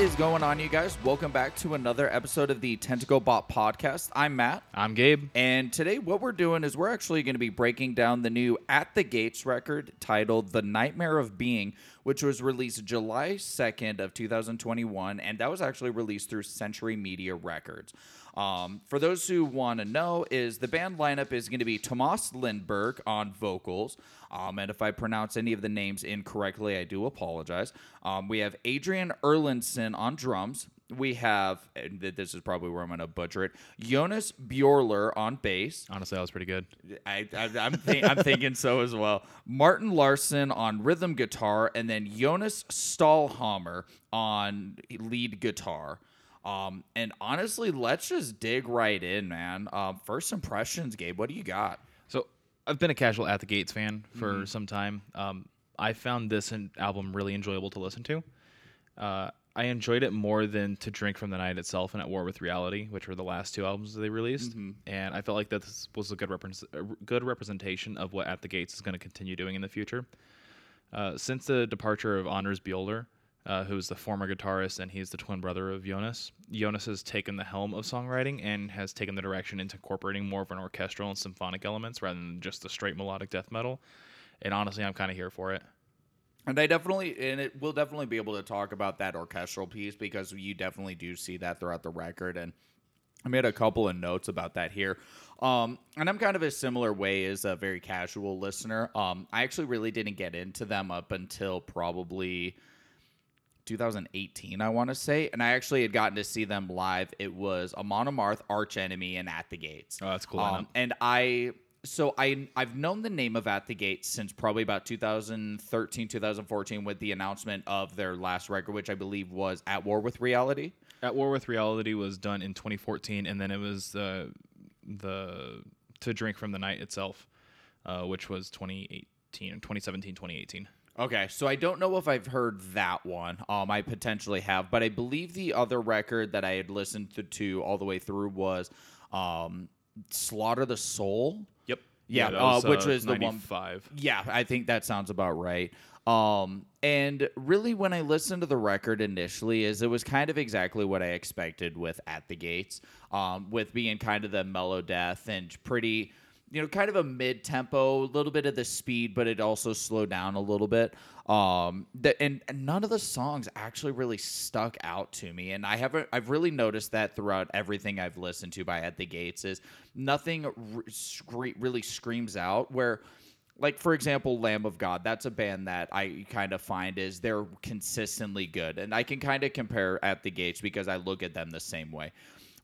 is going on, you guys? Welcome back to another episode of the Tentacle Bot Podcast. I'm Matt. I'm Gabe. And today, what we're doing is we're actually going to be breaking down the new At the Gates record titled "The Nightmare of Being," which was released July 2nd of 2021, and that was actually released through Century Media Records. Um, for those who want to know, is the band lineup is going to be Tomas Lindberg on vocals, um, and if I pronounce any of the names incorrectly, I do apologize. Um, we have Adrian Erlandsson on drums. We have, and this is probably where I'm going to butcher it, Jonas Bjorler on bass. Honestly, that was pretty good. I, thi- I'm thinking so as well. Martin Larsson on rhythm guitar, and then Jonas Stålhammar on lead guitar. Um, and honestly, let's just dig right in, man. Um, first impressions, Gabe. What do you got? So I've been a casual At the Gates fan for some time. Um, I found this album really enjoyable to listen to. Uh, I enjoyed it more than To Drink from the Night itself and At War with Reality, which were the last two albums they released. And I felt like this was a good, repres- a good representation of what At the Gates is going to continue doing in the future. Uh, since the departure of Anders Bjorler, uh, who's the former guitarist and he's the twin brother of Jonas, Jonas has taken the helm of songwriting and has taken the direction into incorporating more of an orchestral and symphonic elements rather than just the straight melodic death metal. And honestly, I'm kind of here for it. And I definitely, and it will definitely be able to talk about that orchestral piece because you definitely do see that throughout the record. And I made a couple of notes about that here. Um, and I'm kind of a similar way as a very casual listener. Um, I actually really didn't get into them up until probably 2018, I want to say. And I actually had gotten to see them live. It was Amon Amarth, Arch Enemy, and At the Gates. Oh, that's cool Um, and I so I I've known the name of At the Gates since probably about 2013, 2014 with the announcement of their last record, which I believe was At War with Reality. At War with Reality was done in 2014, and then it was uh, the To Drink from the Night itself, uh, which was 2018, 2017, 2018. Okay, so I don't know if I've heard that one. Um, I potentially have, but I believe the other record that I had listened to, to all the way through was um, Slaughter the Soul. Yep. Yeah, that uh, which was the one- five. Yeah, I think that sounds about right. Um, and really, when I listened to the record initially, is it was kind of exactly what I expected with At the Gates, um, with being kind of the mellow death and pretty, you know, kind of a mid tempo, a little bit of the speed, but it also slowed down a little bit. Um, the, and, and none of the songs actually really stuck out to me, and I haven't. I've really noticed that throughout everything I've listened to by At the Gates is nothing re- really screams out where like for example lamb of god that's a band that i kind of find is they're consistently good and i can kind of compare at the gates because i look at them the same way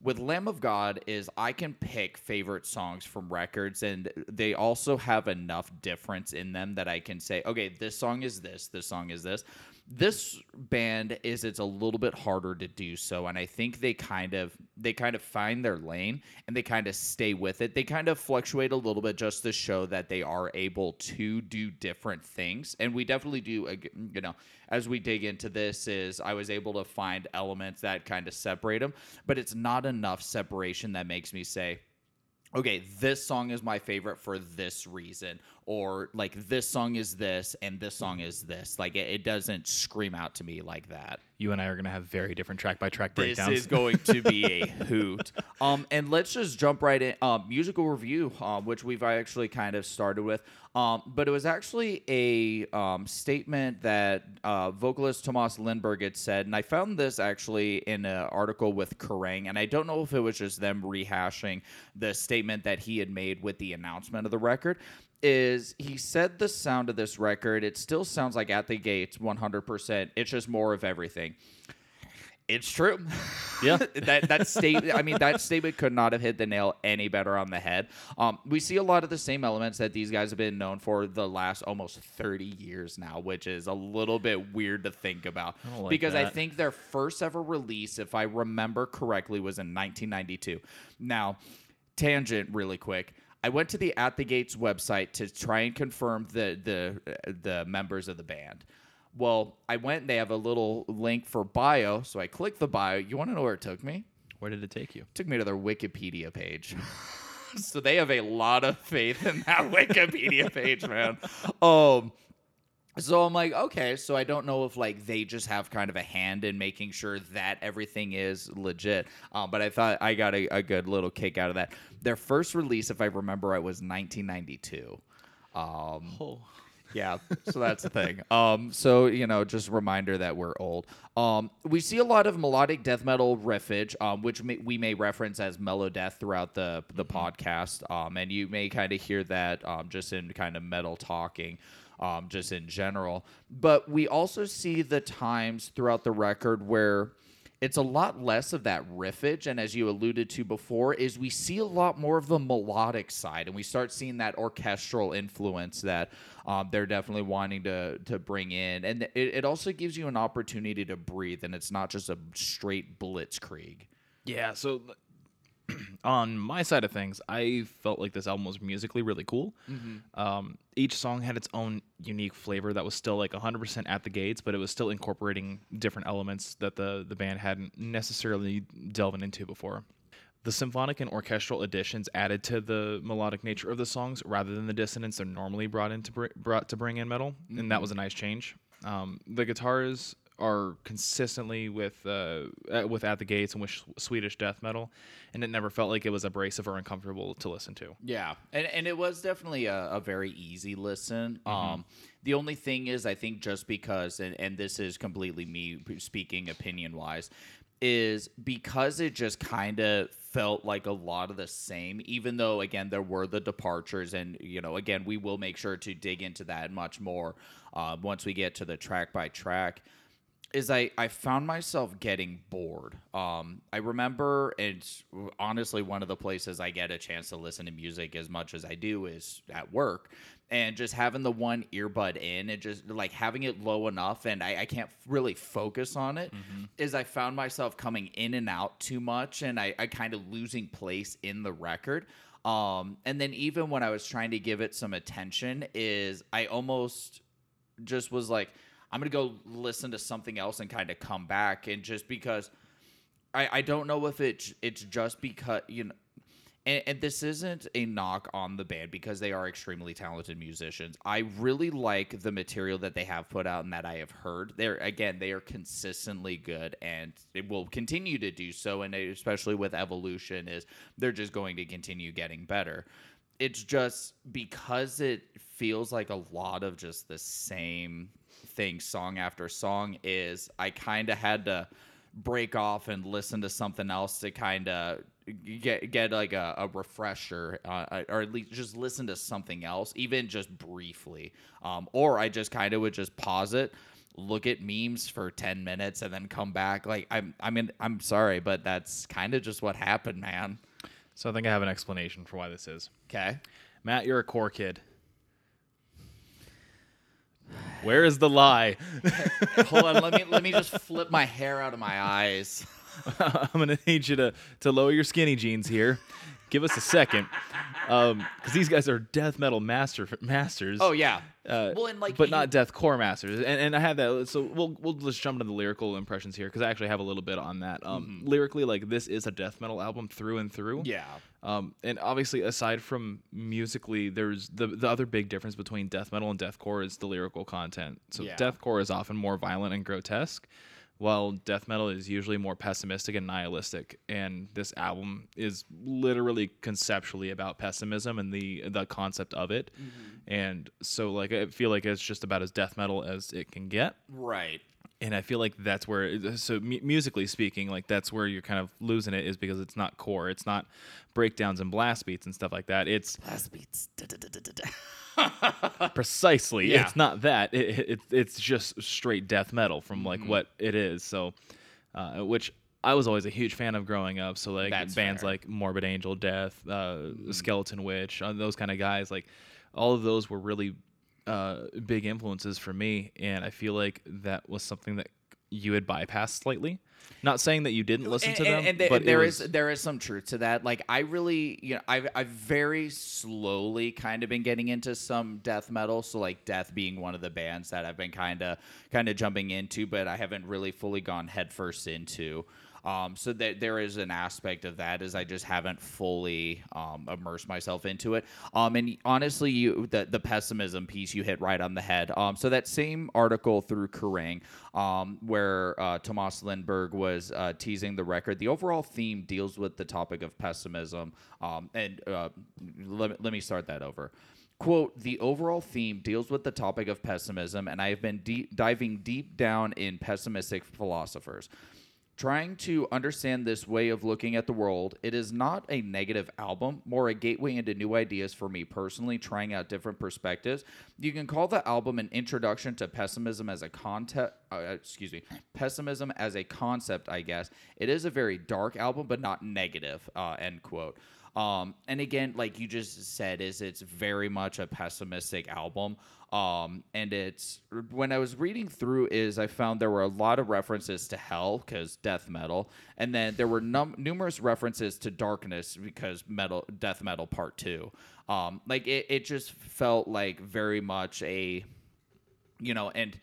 with lamb of god is i can pick favorite songs from records and they also have enough difference in them that i can say okay this song is this this song is this this band is it's a little bit harder to do so and i think they kind of they kind of find their lane and they kind of stay with it. They kind of fluctuate a little bit just to show that they are able to do different things and we definitely do you know as we dig into this is i was able to find elements that kind of separate them but it's not enough separation that makes me say okay, this song is my favorite for this reason, or like this song is this and this song is this. Like it, it doesn't scream out to me like that. You and I are going to have very different track by track breakdowns. This is going to be a hoot. Um, and let's just jump right in. Um, musical review, um, which we've actually kind of started with. Um, but it was actually a um, statement that uh, vocalist Tomas Lindberg had said, and I found this actually in an article with Kerrang, and I don't know if it was just them rehashing the statement that he had made with the announcement of the record. Is he said the sound of this record? It still sounds like At the Gates, 100%. It's just more of everything. It's true. Yeah. that that statement. I mean, that statement could not have hit the nail any better on the head. Um, we see a lot of the same elements that these guys have been known for the last almost thirty years now, which is a little bit weird to think about. don't like because I think their first ever release, if I remember correctly, was in 1992. Now, tangent, really quick. I went to the At the Gates website to try and confirm the the the members of the band. Well, I went and they have a little link for bio, so I clicked the bio. You want to know where it took me? Where did it take you? It took me to their Wikipedia page. so they have a lot of faith in that Wikipedia page, man. Um So I'm like, okay, so I don't know if like they just have kind of a hand in making sure that everything is legit. Um, but I thought I got a, a good little kick out of that. Their first release, if I remember right, was 1992. Um, Oh. Yeah, so that's the thing. Um, so you know, just a reminder that we're old. Um, we see a lot of melodic death metal riffage, um, which may, we may reference as mellow death throughout the the podcast. Um, and you may kind of hear that um, just in kind of metal talking. Um, just in general, but we also see the times throughout the record where it's a lot less of that riffage and as you alluded to before is we see a lot more of the melodic side and we start seeing that orchestral influence that um, they're definitely wanting to to bring in. And it, it also gives you an opportunity to breathe and it's not just a straight blitzkrieg. Yeah, so on my side of things, I felt like this album was musically really cool. Um, each song had its own unique flavor that was still like 100% at the gates, but it was still incorporating different elements that the, the band hadn't necessarily delved into before. The symphonic and orchestral additions added to the melodic nature of the songs rather than the dissonance they're normally brought in to br- brought to bring in metal, and that was a nice change. Um, the guitars are consistently with uh, uh, with at the gates and with sh- Swedish death metal, and it never felt like it was abrasive or uncomfortable to listen to. Yeah, and and it was definitely a, a very easy listen. Um, the only thing is, I think just because, and and this is completely me speaking opinion wise, is because it just kind of felt like a lot of the same. Even though again there were the departures, and you know again we will make sure to dig into that much more uh, once we get to the track by track is I, I found myself getting bored. Um, I remember it's honestly one of the places I get a chance to listen to music as much as I do is at work. And just having the one earbud in and just like having it low enough and I, I can't really focus on it, is I found myself coming in and out too much and I, I kind of losing place in the record. Um, and then even when I was trying to give it some attention, is I almost just was like, I'm gonna go listen to something else and kind of come back, and just because I I don't know if it's it's just because you know. And, and this isn't a knock on the band because they are extremely talented musicians. I really like the material that they have put out and that I have heard. They're again, they are consistently good, and it will continue to do so. And especially with evolution, is they're just going to continue getting better it's just because it feels like a lot of just the same thing song after song is I kind of had to break off and listen to something else to kind of get get like a, a refresher uh, or at least just listen to something else even just briefly um, or I just kind of would just pause it look at memes for 10 minutes and then come back like I'm I mean I'm sorry but that's kind of just what happened man So I think I have an explanation for why this is. okay Matt, you're a core kid. Where is the lie? Hold on, let me let me just flip my hair out of my eyes. I'm gonna need you to to lower your skinny jeans here. Give us a second, because these guys are death metal master masters. Oh yeah. Uh, well, and like, but you- not deathcore masters. And, and I have that. So we'll we'll just jump into the lyrical impressions here because I actually have a little bit on that. Um, Lyrically, like this is a death metal album through and through. Yeah. Um, and obviously, aside from musically, there's the the other big difference between death metal and deathcore is the lyrical content. So Yeah. deathcore is often more violent and grotesque, while death metal is usually more pessimistic and nihilistic. And this album is literally conceptually about pessimism and the the concept of it. Mm-hmm. And so, like, I feel like it's just about as death metal as it can get Right. and I feel like that's where so mu- musically speaking, like that's where you're kind of losing it is because it's not core, it's not breakdowns and blast beats and stuff like that. It's Blast beats. Precisely Yeah. it's not that. It, it, it's just straight death metal from like Mm-hmm. what it is. So, uh, which I was always a huge fan of growing up. So like That's bands fair. like Morbid Angel, Death, uh, Skeleton Witch, uh, those kind of guys, like all of those were really uh, big influences for me, and I feel like that was something that you had bypassed slightly. Not saying that you didn't listen and, to them, and, and but there it is was, there is some truth to that. Like I really, you know, I've I've very slowly kind of been getting into some death metal. So like Death being one of the bands that I've been kind of kind of jumping into, but I haven't really fully gone headfirst into. Um, so that there is an aspect of that is I just haven't fully um, immersed myself into it. Um, and honestly, you the the pessimism piece you hit right on the head. Um, so that same article through Kerrang, um, where uh, Tomas Lindberg was uh, teasing the record, the overall theme deals with the topic of pessimism. Um, and uh, let, let me start that over. Quote, the overall theme deals with the topic of pessimism, and I have been deep, diving deep down in pessimistic philosophers. Trying to understand this way of looking at the world, it is not a negative album, more a gateway into new ideas for me personally, trying out different perspectives. You can call the album an introduction to pessimism as a concept. Uh, excuse me, pessimism as a concept. I guess it is a very dark album, but not negative. Uh, end quote. Um, and again, like you just said, is it's very much a pessimistic album. Um, and it's when I was reading through, is I found there were a lot of references to hell because death metal, and then there were num- numerous references to darkness because metal death metal part two. Um, like it, it just felt like very much a, you know, and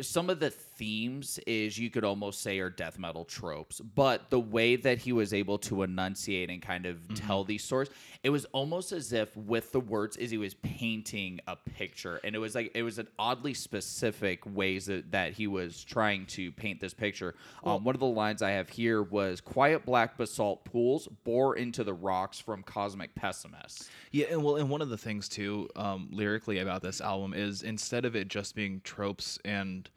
some of the themes is you could almost say are death metal tropes but the way that he was able to enunciate and kind of tell these stories it was almost as if with the words is he was painting a picture. And it was like it was an oddly specific ways that, that he was trying to paint this picture. Um, one of the lines i have here was quiet black basalt pools bore into the rocks from cosmic pessimists Yeah, and well, and one of the things too, um, lyrically about this album is instead of it just being tropes and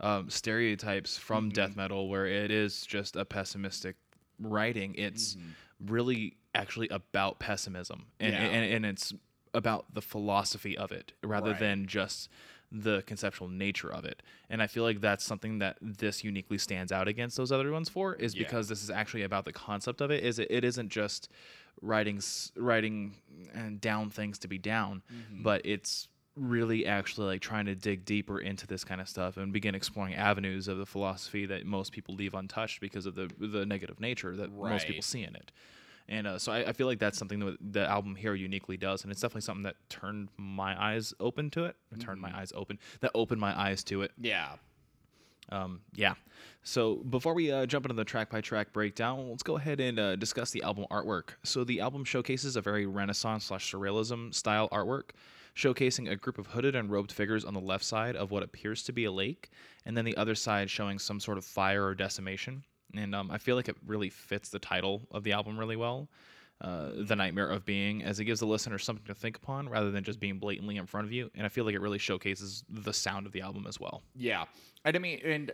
um, stereotypes from mm-hmm. death metal, where it is just a pessimistic writing, it's mm-hmm. really actually about pessimism, and, Yeah. and and it's about the philosophy of it rather Right. than just the conceptual nature of it. And I feel like that's something that this uniquely stands out against those other ones for is Yeah. because this is actually about the concept of it. Is it, it isn't just writing writing and down things to be down, mm-hmm. but it's really actually like trying to dig deeper into this kind of stuff and begin exploring avenues of the philosophy that most people leave untouched because of the the negative nature that most people see in it. And uh, so I, I feel like that's something that the album here uniquely does, and it's definitely something that turned my eyes open to it. Turned my eyes open. That opened my eyes to it. yeah Um, yeah. So before we uh, jump into the track by track breakdown, let's go ahead and uh, discuss the album artwork. So the album showcases a very Renaissance slash Surrealism style artwork, showcasing a group of hooded and robed figures on the left side of what appears to be a lake, and then the other side showing some sort of fire or decimation. And um, I feel like it really fits the title of the album really well. Uh, the nightmare of being, as it gives the listener something to think upon rather than just being blatantly in front of you. And I feel like it really showcases the sound of the album as well. Yeah, and I mean, and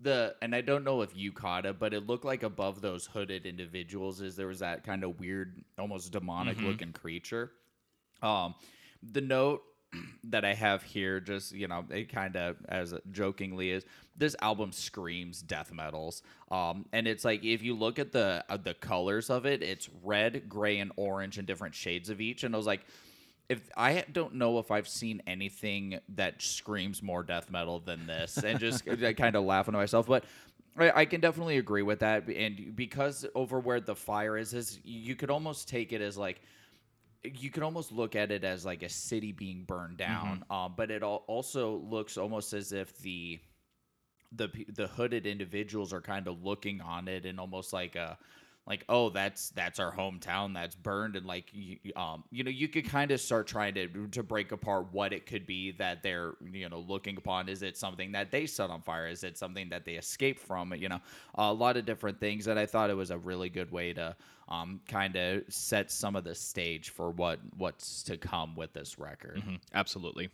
the and I don't know if you caught it, but it looked like above those hooded individuals is there was that kind of weird, almost demonic looking creature. Um, the note that I have here, just you know, it kind of as jokingly is this album screams death metals. Um, and it's like if you look at the uh, the colors of it, it's red, gray, and orange, and different shades of each. And I was like, if I don't know if I've seen anything that screams more death metal than this, and just I kind of laughing to myself, but. I I can definitely agree with that, and because over where the fire is, is you could almost take it as like you can almost look at it as like a city being burned down, um, but it al- also looks almost as if the the the hooded individuals are kind of looking on it and almost like a like oh that's that's our hometown that's burned and like you, um you know you could kind of start trying to to break apart what it could be that they're you know looking upon. Is it something that they set on fire? Is it something that they escaped from? You know a lot of different things and i thought it was a really good way to um kind of set some of the stage for what what's to come with this record Mhm, absolutely.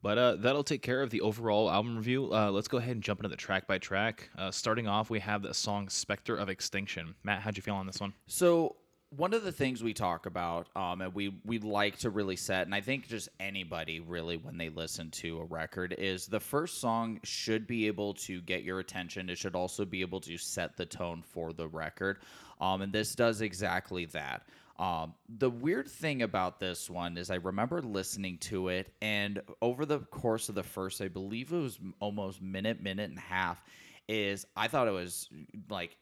But uh, that'll take care of the overall album review. Uh, let's go ahead and jump into the track by track. Uh, starting off, we have the song "Spectre of Extinction." Matt, how'd you feel on this one? So one of the things we talk about, um, and we we like to really set, and I think just anybody really when they listen to a record is the first song should be able to get your attention. It should also be able to set the tone for the record, um, and this does exactly that. Um, the weird thing about this one is I remember listening to it, and over the course of the first, I believe it was almost minute, minute and a half, is I thought it was like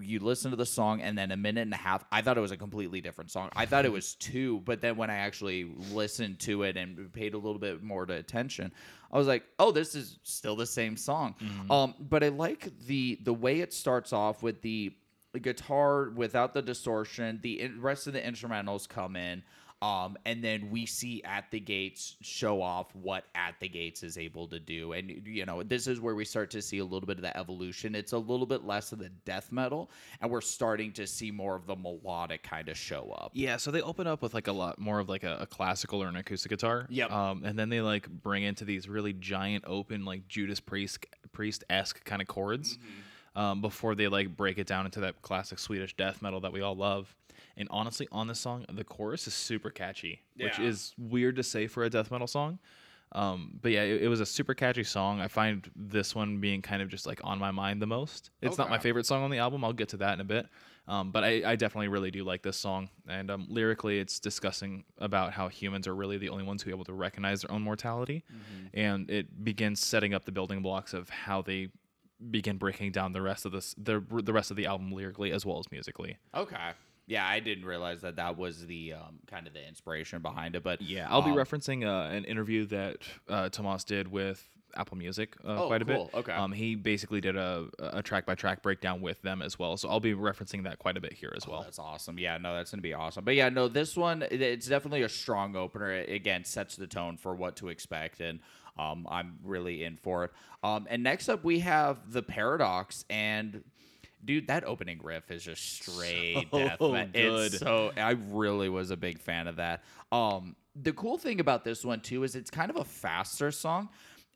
you listen to the song and then a minute and a half i thought it was a completely different song. I thought it was two but then when i actually listened to it and paid a little bit more to attention i was like oh this is still the same song. Um but i like the the way it starts off with the guitar without the distortion the in- rest of the instrumentals come in um, and then we see at the gates show off what at the gates is able to do. And you know this is where we start to see a little bit of the evolution. It's a little bit less of the death metal and we're starting to see more of the melodic kind of show up. Yeah, so they open up with like a lot more of like a, a classical or an acoustic guitar. yeah Um, and then they like bring into these really giant, open, like Judas Priest Priest esque kind of chords. Um, before they like break it down into that classic Swedish death metal that we all love. And honestly, on this song, the chorus is super catchy, which is weird to say for a death metal song. Um, but yeah, it, it was a super catchy song. I find this one being kind of just like on my mind the most. It's not my favorite song on the album. I'll get to that in a bit. Um, but I, I definitely really do like this song. And um, lyrically, it's discussing about how humans are really the only ones who are able to recognize their own mortality. And it begins setting up the building blocks of how they begin breaking down the rest of this, the, the rest of the album lyrically as well as musically. okay yeah i didn't realize that that was the um, kind of the inspiration behind it but Yeah, I'll be um, referencing uh, an interview that uh, Tomas did with Apple Music uh, Oh, quite a cool. bit. Okay. Um, he basically did a a track by track breakdown with them as well, so I'll be referencing that quite a bit here as Oh, well. that's awesome. Yeah, no, that's gonna be awesome. But yeah, no, this one it's definitely a strong opener. It, again, sets the tone for what to expect, and um, I'm really in for it. Um, and next up we have the Paradox, and dude, that opening riff is just straight So death. metal. good. It's so I really was a big fan of that. Um, the cool thing about this one too is it's kind of a faster song.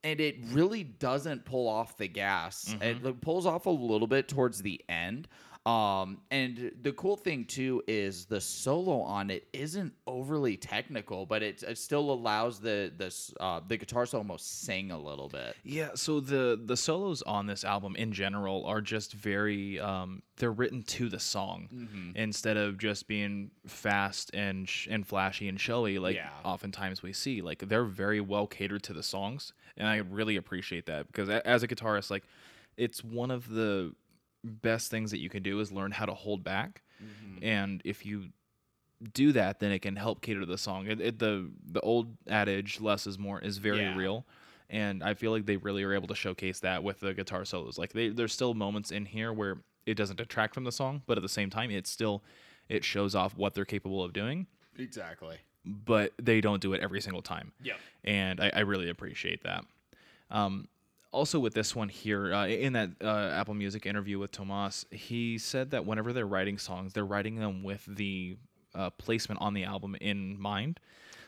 And it really doesn't pull off the gas. It pulls off a little bit towards the end. Um, and the cool thing too is the solo on it isn't overly technical, but it, it still allows the the uh, the guitar to almost sing a little bit. Yeah, so the the solos on this album in general are just very um, they're written to the song Mm-hmm. instead of just being fast and sh- and flashy and showy like Yeah. oftentimes we see. Like they're very well catered to the songs, and I really appreciate that because as a guitarist, like it's one of the best things that you can do is learn how to hold back, Mm-hmm. and if you do that, then it can help cater to the song. It, it, the the old adage "less is more" is very Yeah. real, and I feel like they really are able to showcase that with the guitar solos. Like they, there's still moments in here where it doesn't detract from the song, but at the same time, it still it shows off what they're capable of doing. Exactly. But they don't do it every single time Yep. and I, I really appreciate that. Um, also, with this one here, uh, in that uh, Apple Music interview with Tomas, he said that whenever they're writing songs, they're writing them with the uh, placement on the album in mind.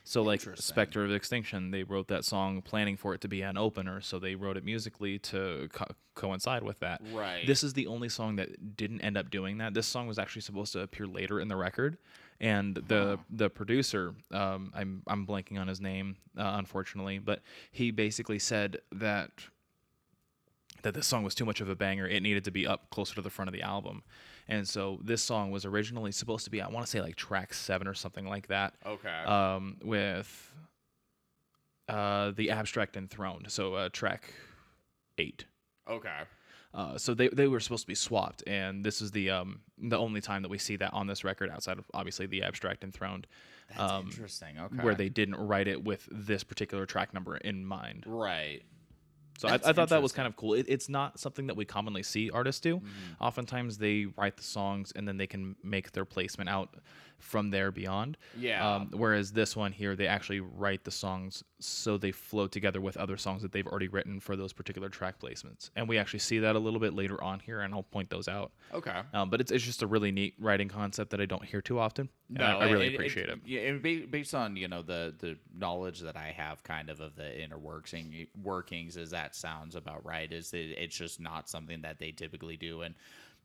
So, like Spectre of Extinction, they wrote that song planning for it to be an opener, so they wrote it musically to co- coincide with that. Right. This is the only song that didn't end up doing that. This song was actually supposed to appear later in the record, and the the producer, um, I'm I'm blanking on his name, uh, unfortunately, but he basically said that that this song was too much of a banger. It needed to be up closer to the front of the album, and so this song was originally supposed to be, I want to say like track seven or something like that, Okay. um, with uh, the abstract enthroned. So uh, track eight. okay. Uh, so they, they were supposed to be swapped, and this is the um, the only time that we see that on this record, outside of obviously the abstract enthroned, That's um, interesting. Okay. where they didn't write it with this particular track number in mind. right. So I, I thought that was kind of cool. It, it's not something that we commonly see artists do. Mm-hmm. Oftentimes they write the songs and then they can make their placement out from there beyond. Yeah. Um, whereas this one here, they actually write the songs so they flow together with other songs that they've already written for those particular track placements. And we actually see that a little bit later on here, and I'll point those out. Okay. Um, but it's, it's just a really neat writing concept that I don't hear too often. And I, I really appreciate it. Yeah, and based on you know the the knowledge that I have, kind of of the inner working workings, as that sounds about right. Is that it's just not something that they typically do, and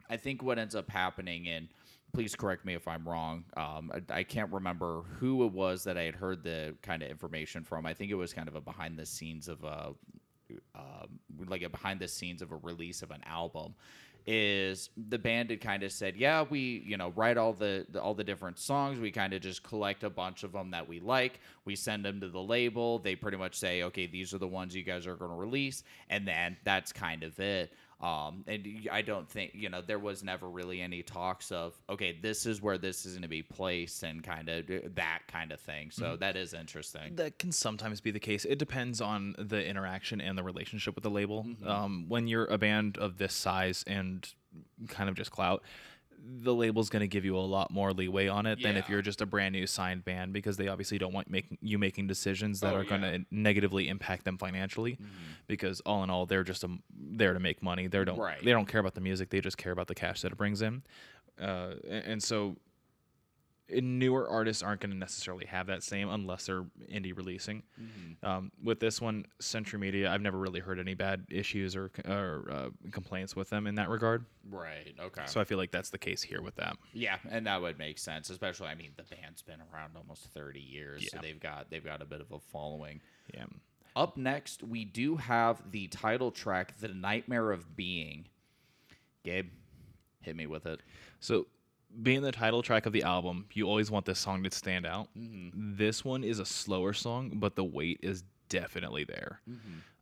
I think what ends up happening, and please correct me if I'm wrong. Um, I, I can't remember who it was that I had heard the kind of information from. I think it was kind of a behind the scenes of a um, like a behind the scenes of a release of an album is the band had kind of said yeah we you know write all the, the all the different songs we kind of just collect a bunch of them that we like we send them to the label they pretty much say okay these are the ones you guys are going to release and then that's kind of it Um, and I don't think you know there was never really any talks of okay, this is where this is going to be placed and kind of that kind of thing. So that is interesting. That can sometimes be the case. It depends on the interaction and the relationship with the label. Um, when you're a band of this size and kind of just clout, the label's going to give you a lot more leeway on it than if you're just a brand new signed band because they obviously don't want making you making decisions that Oh, are going to negatively impact them financially. Because all in all, they're just a, there to make money. They don't Right. they don't care about the music. They just care about the cash that it brings in. Uh, and, and so newer artists aren't going to necessarily have that same unless they're indie releasing. Um, with this one, Century Media, I've never really heard any bad issues or, or uh, complaints with them in that regard. Right. Okay. So I feel like that's the case here with them. Yeah, and that would make sense, especially I mean the band's been around almost 30 years, so they've got they've got a bit of a following. Yeah. Up next, we do have the title track, "The Nightmare of Being." Gabe, hit me with it. So, being the title track of the album, you always want this song to stand out. This one is a slower song, but the weight is definitely there.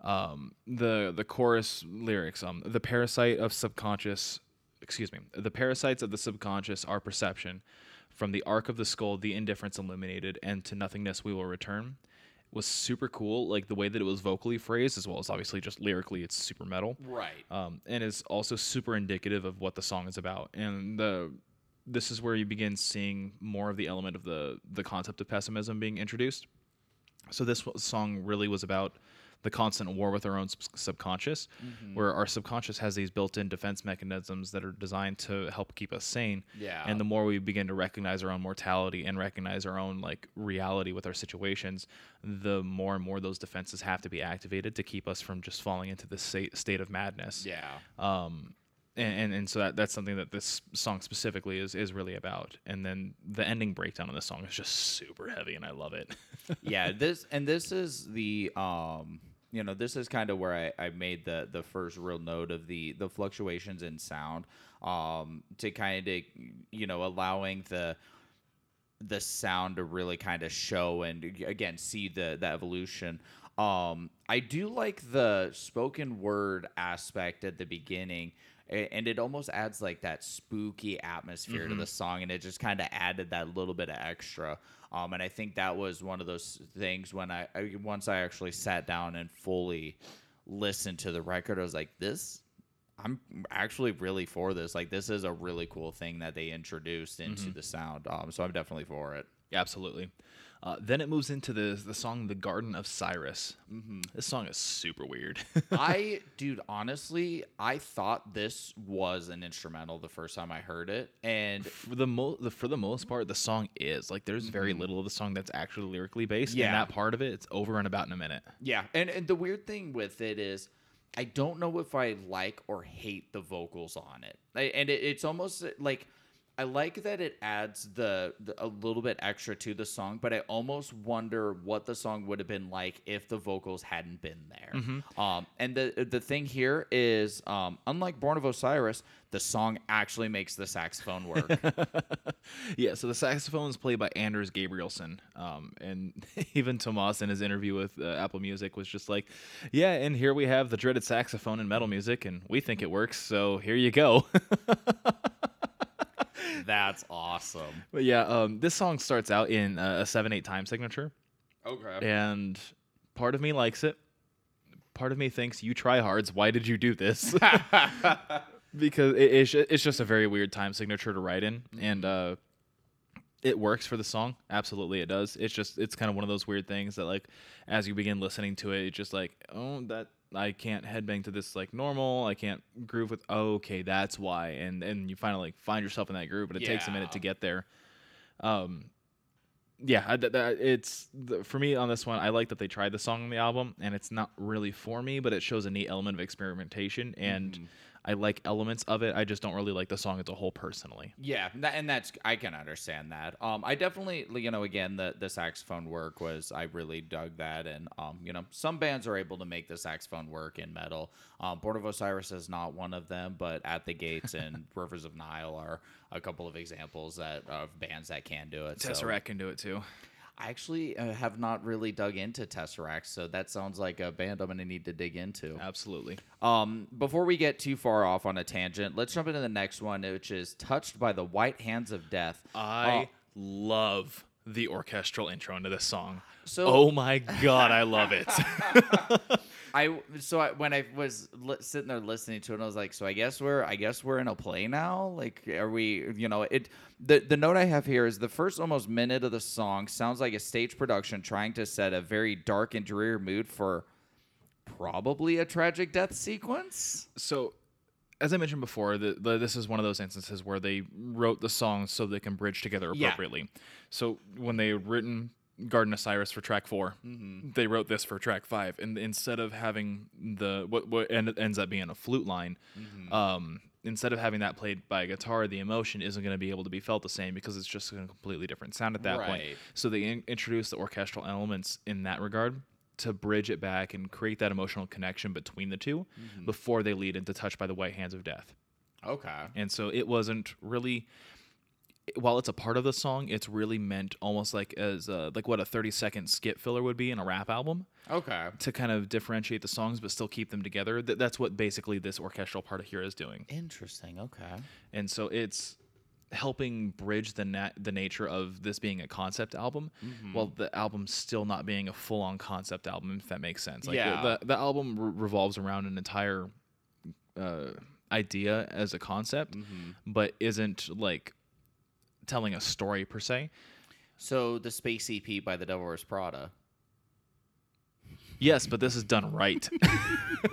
Um, the the chorus lyrics, um, the parasite of subconscious, excuse me, the parasites of the subconscious are perception. From the arc of the skull, the indifference illuminated, and to nothingness we will return. Was super cool, like the way that it was vocally phrased, as well as obviously just lyrically, it's super metal Right. um, and is also super indicative of what the song is about. And the this is where you begin seeing more of the element of the the concept of pessimism being introduced. So this song really was about the constant war with our own sub- subconscious, where our subconscious has these built-in defense mechanisms that are designed to help keep us sane. Yeah. And the more we begin to recognize our own mortality and recognize our own like reality with our situations, the more and more those defenses have to be activated to keep us from just falling into this state, state of madness Yeah. um and, and, and so that, that's something that this song specifically is is really about. And then the ending breakdown of the song is just super heavy and i love it. Yeah this and this is the um you know this is kind of where I, I made the the first real note of the the fluctuations in sound um to kind of you know allowing the the sound to really kind of show and again see the the evolution. Um i do like the spoken word aspect at the beginning and it almost adds like that spooky atmosphere to the song and it just kind of added that little bit of extra um and i think that was one of those things when I, I once i actually sat down and fully listened to the record i was like this I'm actually really for this. Like, this is a really cool thing that they introduced into the sound. Um, so I'm definitely for it. absolutely uh, then it moves into the the song the garden of cyrus mm-hmm. this song is super weird I, dude, honestly, I thought this was an instrumental the first time I heard it, and for the mo- the, for the most part the song is like there's very little of the song that's actually lyrically based Yeah. and that part of it it's over in about in a minute yeah, and and the weird thing with it is. I don't know if I like or hate the vocals on it, I- and it, it's almost like I like that it adds the, the a little bit extra to the song, but I almost wonder what the song would have been like if the vocals hadn't been there. Um, and the the thing here is, um, unlike Born of Osiris, the song actually makes the saxophone work. Yeah, so the saxophone is played by Anders Gabrielson, um, and even Tomas in his interview with uh, Apple Music was just like, "Yeah, and here we have the dreaded saxophone in metal music, and we think it works, so here you go." That's awesome. but yeah, um, this song starts out in uh, a seven-eight time signature, Okay. and part of me likes it. Part of me thinks, "You try hards. Why did you do this?" because it, it's, it's just a very weird time signature to write in, and uh, it works for the song. Absolutely, it does. It's just it's kind of one of those weird things that like as you begin listening to it, it's just like oh that I can't headbang to this like normal. I can't groove with. Oh, okay, that's why. And and you finally find yourself in that groove, but it takes a minute to get there. Um, yeah, I, th- th- it's the, for me on this one. I like that they tried the song on the album, and it's not really for me, but it shows a neat element of experimentation, and I like elements of it. I just don't really like the song as a whole personally. Yeah, and that's I can understand that. Um, I definitely, you know, again, the the saxophone work was I really dug that, and um, you know, some bands are able to make the saxophone work in metal. Um, Born of Osiris is not one of them, but At the Gates and Rivers of Nihil are a couple of examples that of bands that can do it. So can do it too. I actually uh, have not really dug into Tesseract, so that sounds like a band I'm going to need to dig into. Absolutely. Um, before we get too far off on a tangent, let's jump into the next one, which is Touched by the White Hands of Death. I Uh, love the orchestral intro into this song. So- oh my god, I love it. I so I, when I was li- sitting there listening to it, I was like, so I guess we're I guess we're in a play now. Like, are we? You know, it. The the note I have here is the first almost minute of the song sounds like a stage production trying to set a very dark and dreary mood for probably a tragic death sequence. so, as I mentioned before, the, the, this is one of those instances where they wrote the songs so they can bridge together Yeah. appropriately. So when they had written Garden of Cyrus for track 4 Mm-hmm. they wrote this for track five, and instead of having the what what end, ends up being a flute line, Mm-hmm. um, instead of having that played by a guitar, the emotion isn't going to be able to be felt the same because it's just a completely different sound at that point. So they in- introduce the orchestral elements in that regard to bridge it back and create that emotional connection between the 2 Mm-hmm. before they lead into Touched by the White Hands of Death. Okay. And so it wasn't really while it's a part of the song, it's really meant almost like as uh, like what a 30 second skit filler would be in a rap album Okay. to kind of differentiate the songs but still keep them together. Th- that's what basically this orchestral part of here is doing. Interesting. Okay. And so it's helping bridge the nat- the nature of this being a concept album while the album still not being a full on concept album if that makes sense. Like Yeah. the the album re- revolves around an entire uh, idea as a concept but isn't like telling a story per se. So the Space EP by the Devil Wears Prada. Yes, but this is done right.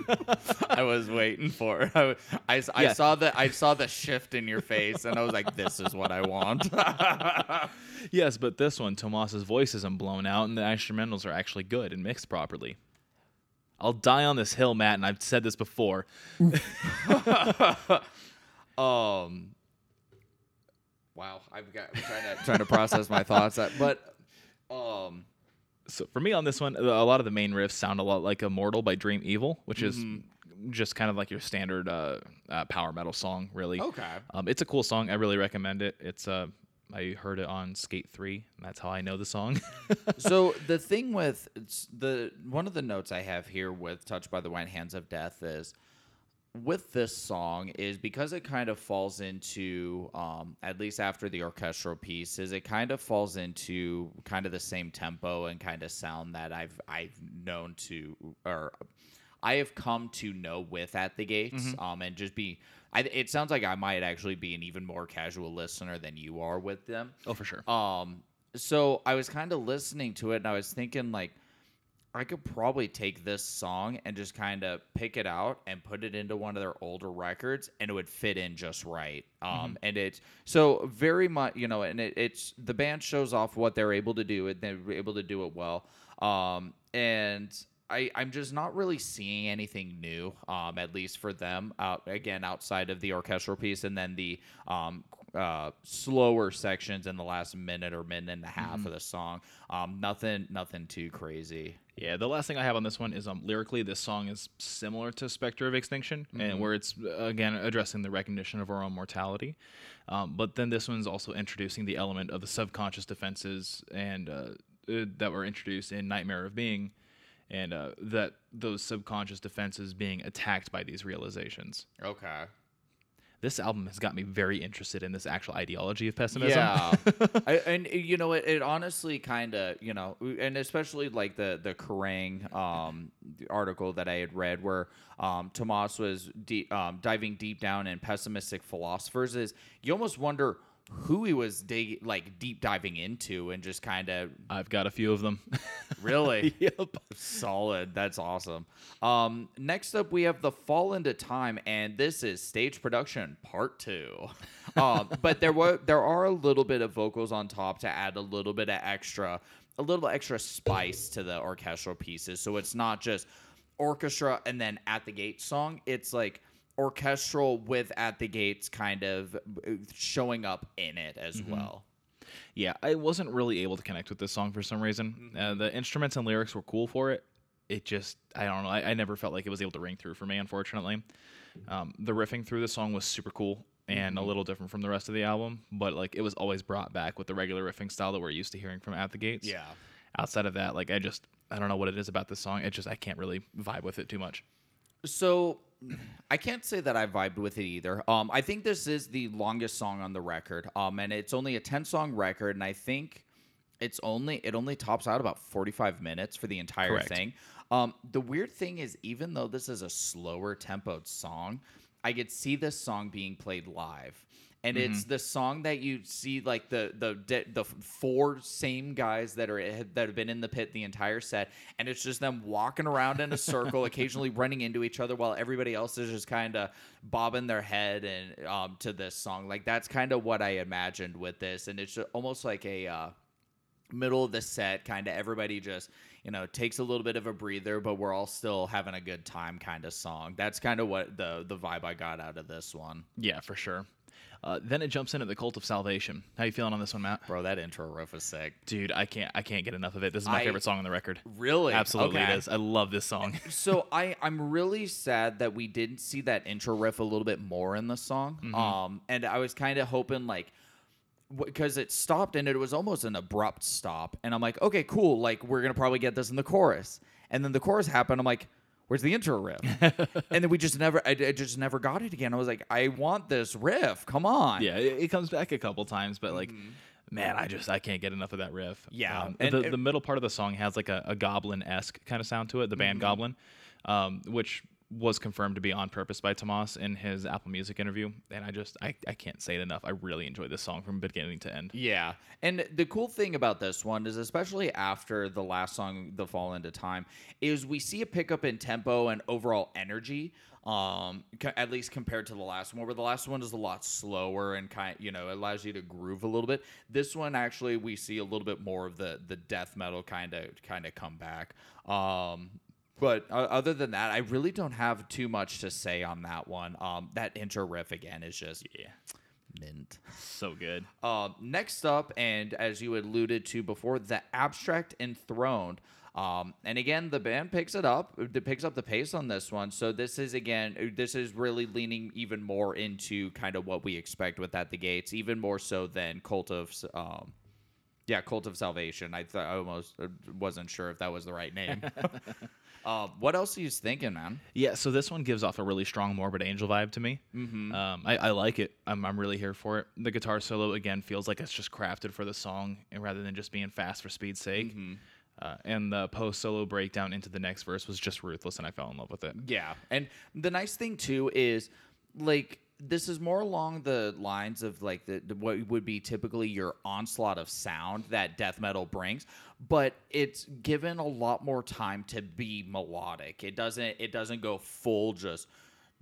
I was waiting for. it. I, I, I Yeah. saw the I saw the shift in your face, and I was like, "This is what I want." yes, but this one Tomas's voice isn't blown out and the instrumentals are actually good and mixed properly. I'll die on this hill, Matt, and I've said this before. um, wow, I've got I'm trying to trying to process my thoughts, uh, but um, So for me on this one, a lot of the main riffs sound a lot like "Immortal" by Dream Evil, which is Mm-hmm. just kind of like your standard uh, uh, power metal song, really. okay, Um, it's a cool song. I really recommend it. It's uh, I heard it on Skate Three. And that's how I know the song. so the thing with it's the one of the notes I have here with "Touched by the White Hands of Death" is with this song is because it kind of falls into um, at least after the orchestral piece is it kind of falls into kind of the same tempo and kind of sound that I've I've known to or I have come to know with at the gates um, and just be I, it sounds like I might actually be an even more casual listener than you are with them oh, for sure. um, so I was kind of listening to it and I was thinking like I could probably take this song and just kind of pick it out and put it into one of their older records and it would fit in just right. Um, and it's so very much, you know, and it, it's the band shows off what they're able to do and they're able to do it well. Um, and I, I'm just not really seeing anything new, um, at least for them. Out again, outside of the orchestral piece, and then the um, uh, slower sections in the last minute or minute and a half of the song. Um, nothing, nothing too crazy. Yeah, the last thing I have on this one is um lyrically this song is similar to Spectre of Extinction and where it's again addressing the recognition of our own mortality. Um, but then this one's also introducing the element of the subconscious defenses and uh, uh, that were introduced in Nightmare of Being and uh, that those subconscious defenses being attacked by these realizations. Okay. This album has got me very interested in this actual ideology of pessimism. Yeah, I, and uh, you know, it, it honestly kind of, you know, and especially like the the Kerrang um, article that I had read, where um, Tomas was deep, um, diving deep down in pessimistic philosophers, is you almost wonder who he was dig- like deep diving into, and just kind of I've got a few of them. really yep. Solid. That's awesome. Um, next up, we have the Fall into Time, and this is stage production part two. Um, but there were there are a little bit of vocals on top to add a little bit of extra, a little extra spice to the orchestral pieces. So it's not just orchestra and then at the gate song. It's like orchestral with at the gates kind of uh, showing up in it as well. Yeah, I wasn't really able to connect with this song for some reason. Uh, the instruments and lyrics were cool for it. It just, I don't know. I, I never felt like it was able to ring through for me, unfortunately. Um, the riffing through the song was super cool. and Mm-hmm. a little different from the rest of the album, but like it was always brought back with the regular riffing style that we're used to hearing from At the Gates. Yeah. Outside of that, like I just I don't know what it is about this song. It just I can't really vibe with it too much. So I can't say that I vibed with it either. Um, I think this is the longest song on the record. Um, and it's only a 10 song record, and I think it's only it only tops out about 45 minutes for the entire Correct. thing. Um, the weird thing is, even though this is a slower tempoed song, I could see this song being played live. And it's the song that you see, like the the de- the four same guys that are that have been in the pit the entire set, and it's just them walking around in a circle, occasionally running into each other, while everybody else is just kind of bobbing their head and um, to this song. Like that's kind of what I imagined with this, and it's almost like a uh, middle of the set kind of everybody just you know takes a little bit of a breather but we're all still having a good time kind of song that's kind of what the the vibe i got out of this one Yeah, for sure. Uh, then it jumps into the Cult of Salvation. How you feeling on this one, Matt? bro that intro riff is sick Dude, I can't I can't get enough of it. This is my I- favorite song on the record. really Absolutely, Okay. it is. I love this song. so I I'm really sad that we didn't see that intro riff a little bit more in the song. Mm-hmm. Um, and I was kind of hoping like because it stopped and it was almost an abrupt stop, and I'm like, okay, cool, like we're gonna probably get this in the chorus, and then the chorus happened. I'm like. Where's the intro riff? and then we just never, I, I just never got it again. I was like, I want this riff. Come on. yeah, it, it comes back a couple times, but like, man, I just I can't get enough of that riff. Mm-hmm. Yeah, Um, and- the, and- the middle part of the song has like a, a goblin esque kind of sound to it, the band Mm-hmm. Goblin, um, which was confirmed to be on purpose by Tomas in his Apple Music interview. And I just I, I can't say it enough. I really enjoyed this song from beginning to end. Yeah. And the cool thing about this one is, especially after the last song, The Fall into Time, is we see a pickup in tempo and overall energy. Um, at least compared to the last one, where the last one is a lot slower and kind, you know, allows you to groove a little bit. This one actually, we see a little bit more of the the death metal kind of kind of come back. Um, but uh, other than that, I really don't have too much to say on that one. Um, that intro riff again is just Yeah, mint. so good. Um, next up, and as you alluded to before, the abstract enthroned. Um, and again, the band picks it up. It picks up the pace on this one. So this is again, this is really leaning even more into kind of what we expect with at the gates, even more so than Cult of, um, yeah, Cult of Salvation. I thought I almost uh, wasn't sure if that was the right name. uh, what else are you thinking, man? Yeah, so this one gives off a really strong Morbid Angel vibe to me. Mm-hmm. Um, I, I like it. I'm, I'm really here for it. The guitar solo again feels like it's just crafted for the song, and rather than just being fast for speed's sake. Uh, and the post solo breakdown into the next verse was just ruthless, and I fell in love with it. Yeah. And the nice thing too is like this is more along the lines of like the, the- what would be typically your onslaught of sound that death metal brings, but it's given a lot more time to be melodic. It doesn't it doesn't go full just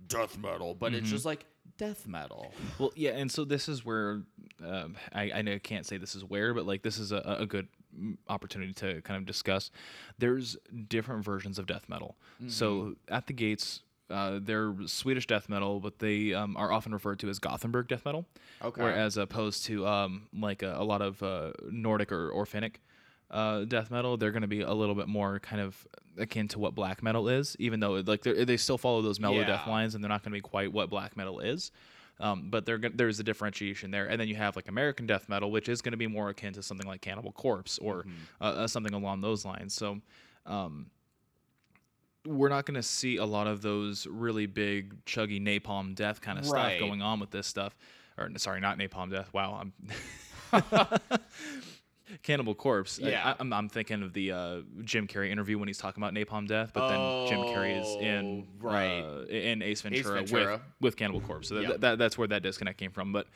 death metal, but it's just like death metal. Well, yeah, and so this is where um, I, I know I can't say this is where, but like this is a, a good opportunity to kind of discuss. There's different versions of death metal. So at the gates, uh, they're Swedish death metal, but they um, are often referred to as Gothenburg death metal. Okay. Whereas opposed to um, like a, a lot of uh, Nordic or, or Finnic uh, death metal, they're going to be a little bit more kind of akin to what black metal is, even though like they're- still follow those mellow death lines, and they're not going to be quite what black metal is. Um, but there, there's a differentiation there, and then you have like American death metal, which is going to be more akin to something like Cannibal Corpse or uh, uh, something along those lines. So, um, we're not going to see a lot of those really big, chuggy napalm death kind of Right. stuff going on with this stuff. Or sorry, not napalm death. Wow, I'm Cannibal Corpse. Yeah. I, am I'm thinking of the uh, Jim Carrey interview when he's talking about napalm death, but then Jim Carrey is in Oh, right. uh, in Ace Ventura, Ventura. with with Cannibal Corpse. So Yep. that, that's where that disconnect came from. But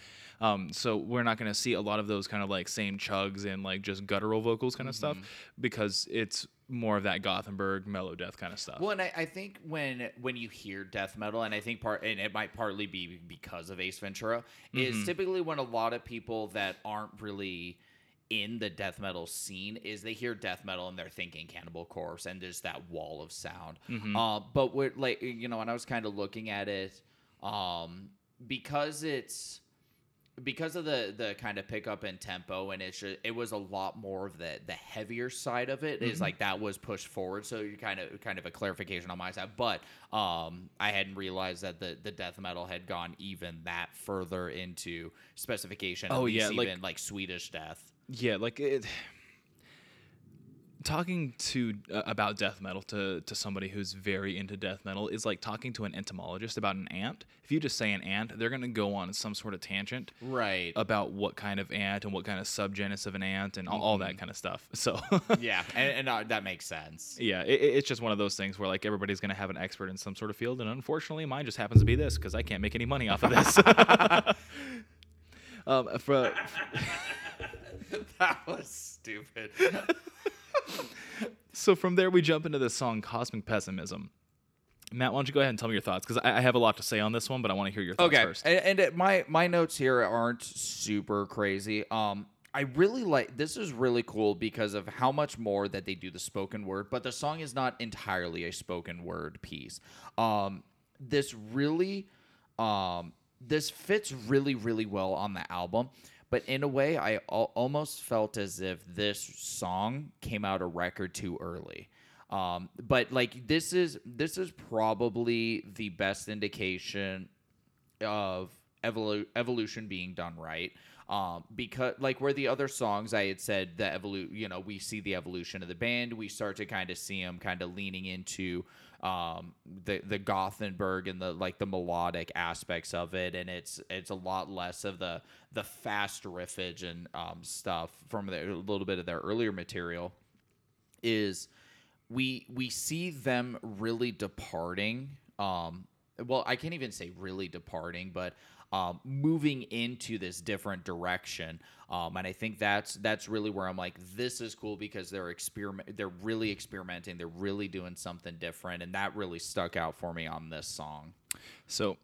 um, so we're not going to see a lot of those kind of like same chugs and like just guttural vocals kind of stuff Mm-hmm. because it's more of that Gothenburg mellow death kind of stuff. Well, and I, I think when when you hear death metal, and I think part, and it might partly be because of Ace Ventura, is typically when a lot of people that aren't really in the death metal scene is they hear death metal and they're thinking Cannibal Corpse and there's that wall of sound. Uh, but we're like, you know, when I was kind of looking at it, um, because it's because of the the kind of pickup and tempo, and it's just, it was a lot more of the the heavier side of it. Is like that was pushed forward, so you kind of kind of a clarification on my side. But um, I hadn't realized that the the death metal had gone even that further into specification. Oh, yeah, like- like Swedish death. Yeah, like it. Talking to uh, about death metal to to somebody who's very into death metal is like talking to an entomologist about an ant. If you just say an ant, they're gonna go on some sort of tangent Right. about what kind of ant and what kind of subgenus of an ant and all, all that kind of stuff. So yeah, and, and uh, that makes sense. yeah, it, it- it's just one of those things where like everybody's gonna have an expert in some sort of field, and unfortunately, mine just happens to be this because I can't make any money off of this. um, for, that was stupid. So from there, we jump into the song "Cosmic Pessimism." Matt, why don't you go ahead and tell me your thoughts? Because I, I have a lot to say on this one, but I want to hear your thoughts okay first. and, and it- my my notes here aren't super crazy um i really like this is really cool because of how much more that they do the spoken word but the song is not entirely a spoken word piece um this really um this fits really really well on the album but in a way i al- almost felt as if this song came out a record too early um, but like this is this is probably the best indication of evolu- evolution being done right. Um, because like where the other songs I had said the evolu- you know, we see the evolution of the band, we start to kind of see them kind of leaning into um the the Gothenburg and the like the melodic aspects of it. And it's it's a lot less of the the fast riffage and um stuff from the, a little bit of their earlier material is we we see them really departing. Um well i can't even say really departing but um, moving into this different direction. Um, and i think that's that's really where i'm like this is cool because they're experiment they're really experimenting they're really doing something different and that really stuck out for me on this song. So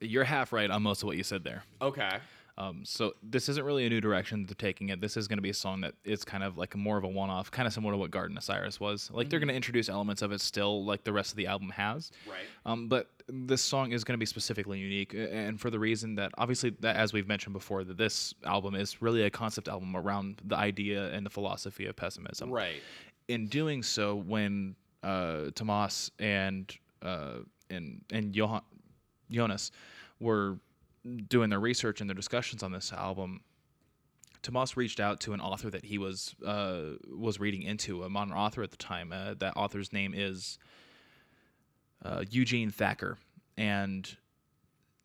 you're half right on most of what you said there. okay Um, so this isn't really a new direction they're taking it. This is going to be a song that is kind of like more of a one-off, kind of similar to what Garden of Cyrus was. Like they're going to introduce elements of it still, like the rest of the album has. Right. Um, but this song is going to be specifically unique, and for the reason that obviously, that as we've mentioned before, that this album is really a concept album around the idea and the philosophy of pessimism right in doing so, when uh, Tomas and uh, and and Johan, Jonas were doing their research and their discussions on this album, Tomas reached out to an author that he was uh, was reading into, a modern author at the time. Uh, that author's name is uh, Eugene Thacker, and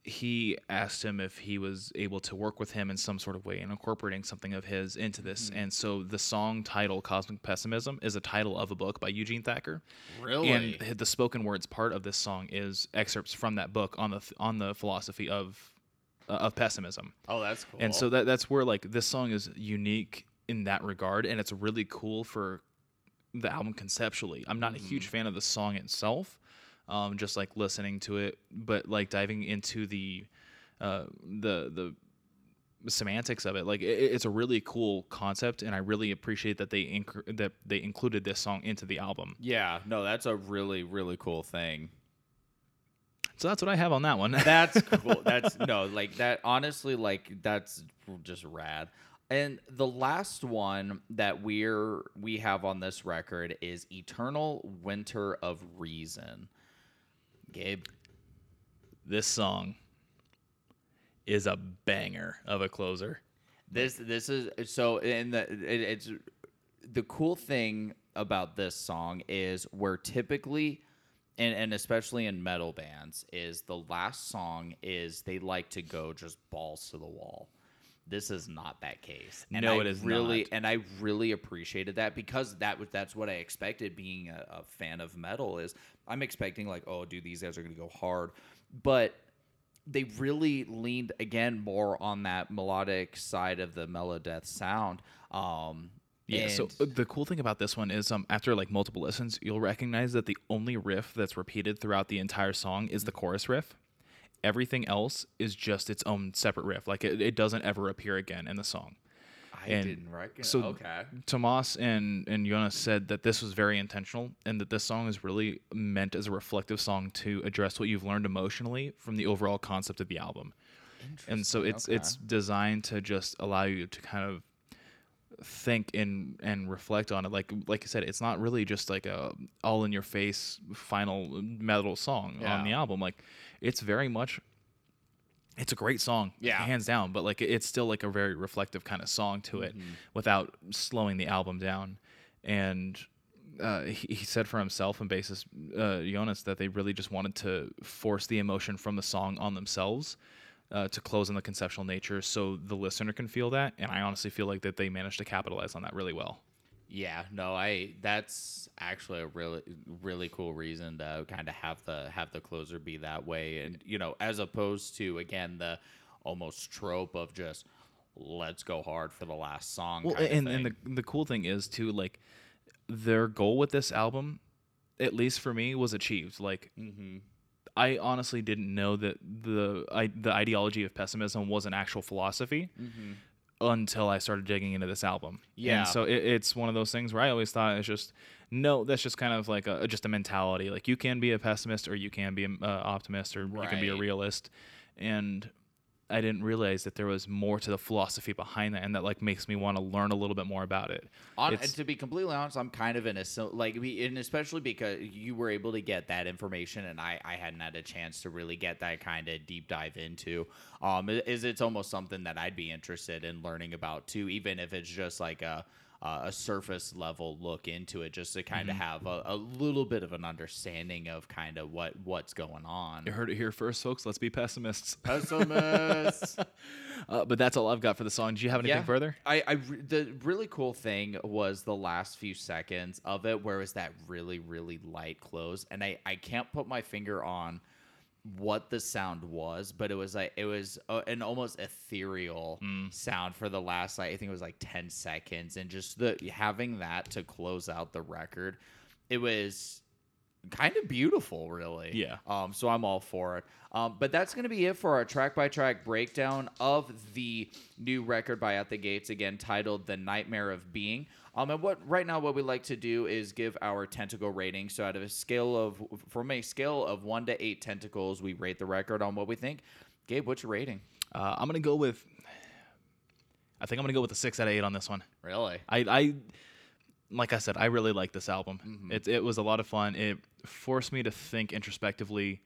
he asked him if he was able to work with him in some sort of way and incorporating something of his into this. And so the song title "Cosmic Pessimism" is a title of a book by Eugene Thacker. Really? And the spoken words part of this song is excerpts from that book on the on the philosophy of uh, of pessimism. oh that's cool And so that that's where like this song is unique in that regard, and it's really cool for the album conceptually. I'm not a huge fan of the song itself, um, just like listening to it, but like diving into the uh, the the semantics of it, like it, it's a really cool concept, and I really appreciate that they inc- that they included this song into the album. yeah no that's a really really cool thing So that's what I have on that one. That's cool. That's no, like that. Honestly, like that's just rad. And the last one that we're we have on this record is "Eternal Winter of Reason." Gabe, this song is a banger of a closer. this this is so. And the it, it's the cool thing about this song is where typically. And, and especially in metal bands, is the last song is they like to go just balls to the wall. This is not that case. And No, I it is really not. and I really appreciated that because that was that's what I expected being a, a fan of metal is I'm expecting like, oh dude, these guys are gonna go hard. But they really leaned again more on that melodic side of the melodeath sound. Um Yeah. so and- uh, the cool thing about this one is, um, after like multiple listens, you'll recognize that the only riff that's repeated throughout the entire song is the chorus riff. Everything else is just its own separate riff. Like it, it doesn't ever appear again in the song. I and didn't recognize. so okay. Tomas and and Jonas said that this was very intentional and that this song is really meant as a reflective song to address what you've learned emotionally from the overall concept of the album. and so it's Okay. it's designed to just allow you to kind of think and and reflect on it like like I said it's not really just like a all in your face final metal song Yeah. on the album like it's very much it's a great song Yeah. hands down but like it's still like a very reflective kind of song to it Mm-hmm. without slowing the album down and uh, he, he said for himself and bassist uh, Jonas that they really just wanted to force the emotion from the song on themselves uh, to close on the conceptual nature so the listener can feel that and i honestly feel like that they managed to capitalize on that really well Yeah, no, I that's actually a really really cool reason to kind of have the have the closer be that way and you know, as opposed to again the almost trope of just let's go hard for the last song. well and, and the, the cool thing is too like their goal with this album at least for me was achieved like Mm-hmm. I honestly didn't know that the I, the ideology of pessimism was an actual philosophy until I started digging into this album. Yeah. And so it, it's one of those things where I always thought it's just no, that's just kind of like a just a mentality. Like you can be a pessimist or you can be an uh, optimist or you can be a realist. And I didn't realize that there was more to the philosophy behind that, and that like makes me want to learn a little bit more about it. On, to be completely honest, I'm kind of in a sil- like, we- and especially because you were able to get that information, and I, I hadn't had a chance to really get that kind of deep dive into. Um, is it's almost something that I'd be interested in learning about too, even if it's just like a uh, a surface level look into it, just to kind Mm-hmm. of have a, a little bit of an understanding of kind of what what's going on. You heard it here first, folks. Let's be pessimists. Pessimists. Uh, but that's all I've got for the song. Do you have anything Yeah. further? I, I re- the really cool thing was the last few seconds of it, where it was that really really light close, and I I can't put my finger on what the sound was, but it was like it was uh, an almost ethereal sound for the last like I think it was like ten seconds, and just the having that to close out the record, it was kind of beautiful, really. Yeah. Um, so I'm all for it. Um, but that's going to be it for our track by track breakdown of the new record by At the Gates, again titled "The Nightmare of Being." Um, and what right now what we like to do is give our tentacle rating. So out of a scale of from a scale of one to eight tentacles, we rate the record on what we think. Gabe, what's your rating? Uh, I'm gonna go with. I think I'm gonna go with a six out of eight on this one. Really? I, I like I said, I really like this album. Mm-hmm. It it was a lot of fun. It forced me to think introspectively.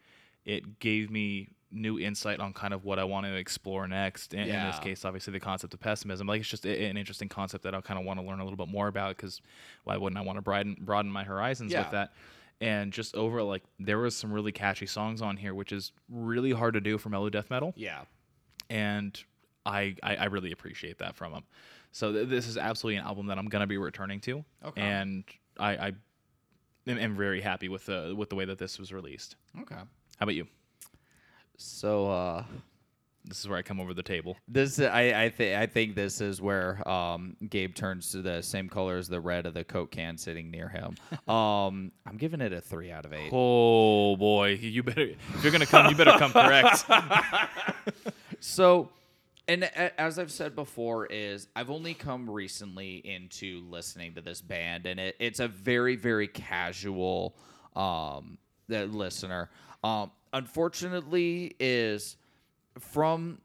It gave me new insight on kind of what I want to explore next. And in this case, obviously, the concept of pessimism. Like it's just a, an interesting concept that I kind of want to learn a little bit more about because why wouldn't I want to broaden broaden my horizons Yeah. with that? And just over like there was some really catchy songs on here, which is really hard to do for mellow death metal Yeah. and I, I I really appreciate that from him. So th- this is absolutely an album that I'm gonna be returning to, Okay. and I, I am, am very happy with the with the way that this was released. Okay. How about you? So uh This is where I come over the table. This I I think I think this is where um, Gabe turns to the same color as the red of the Coke can sitting near him. Um, I'm giving it a three out of eight. Oh boy, you better if you're gonna come, you better come correct. So, and a- as I've said before, is I've only come recently into listening to this band, and it, it's a very very casual um, the listener. Um, unfortunately, is from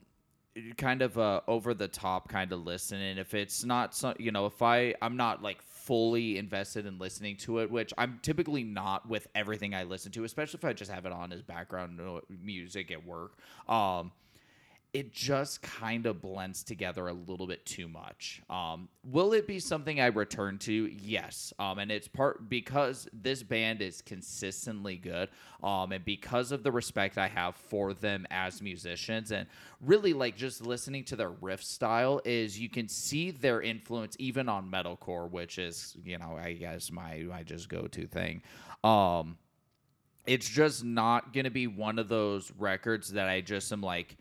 kind of a over the top kind of listen and if it's not so you know if i i'm not like fully invested in listening to it which i'm typically not with everything i listen to especially if i just have it on as background music at work. Um it just kind of blends together a little bit too much. Um, will it be something I return to? Yes. Um, and it's part because this band is consistently good. Um, and because of the respect I have for them as musicians, and really like just listening to their riff style, is you can see their influence even on metalcore, which is you know I guess my my just go to thing. Um, it's just not going to be one of those records that I just am like,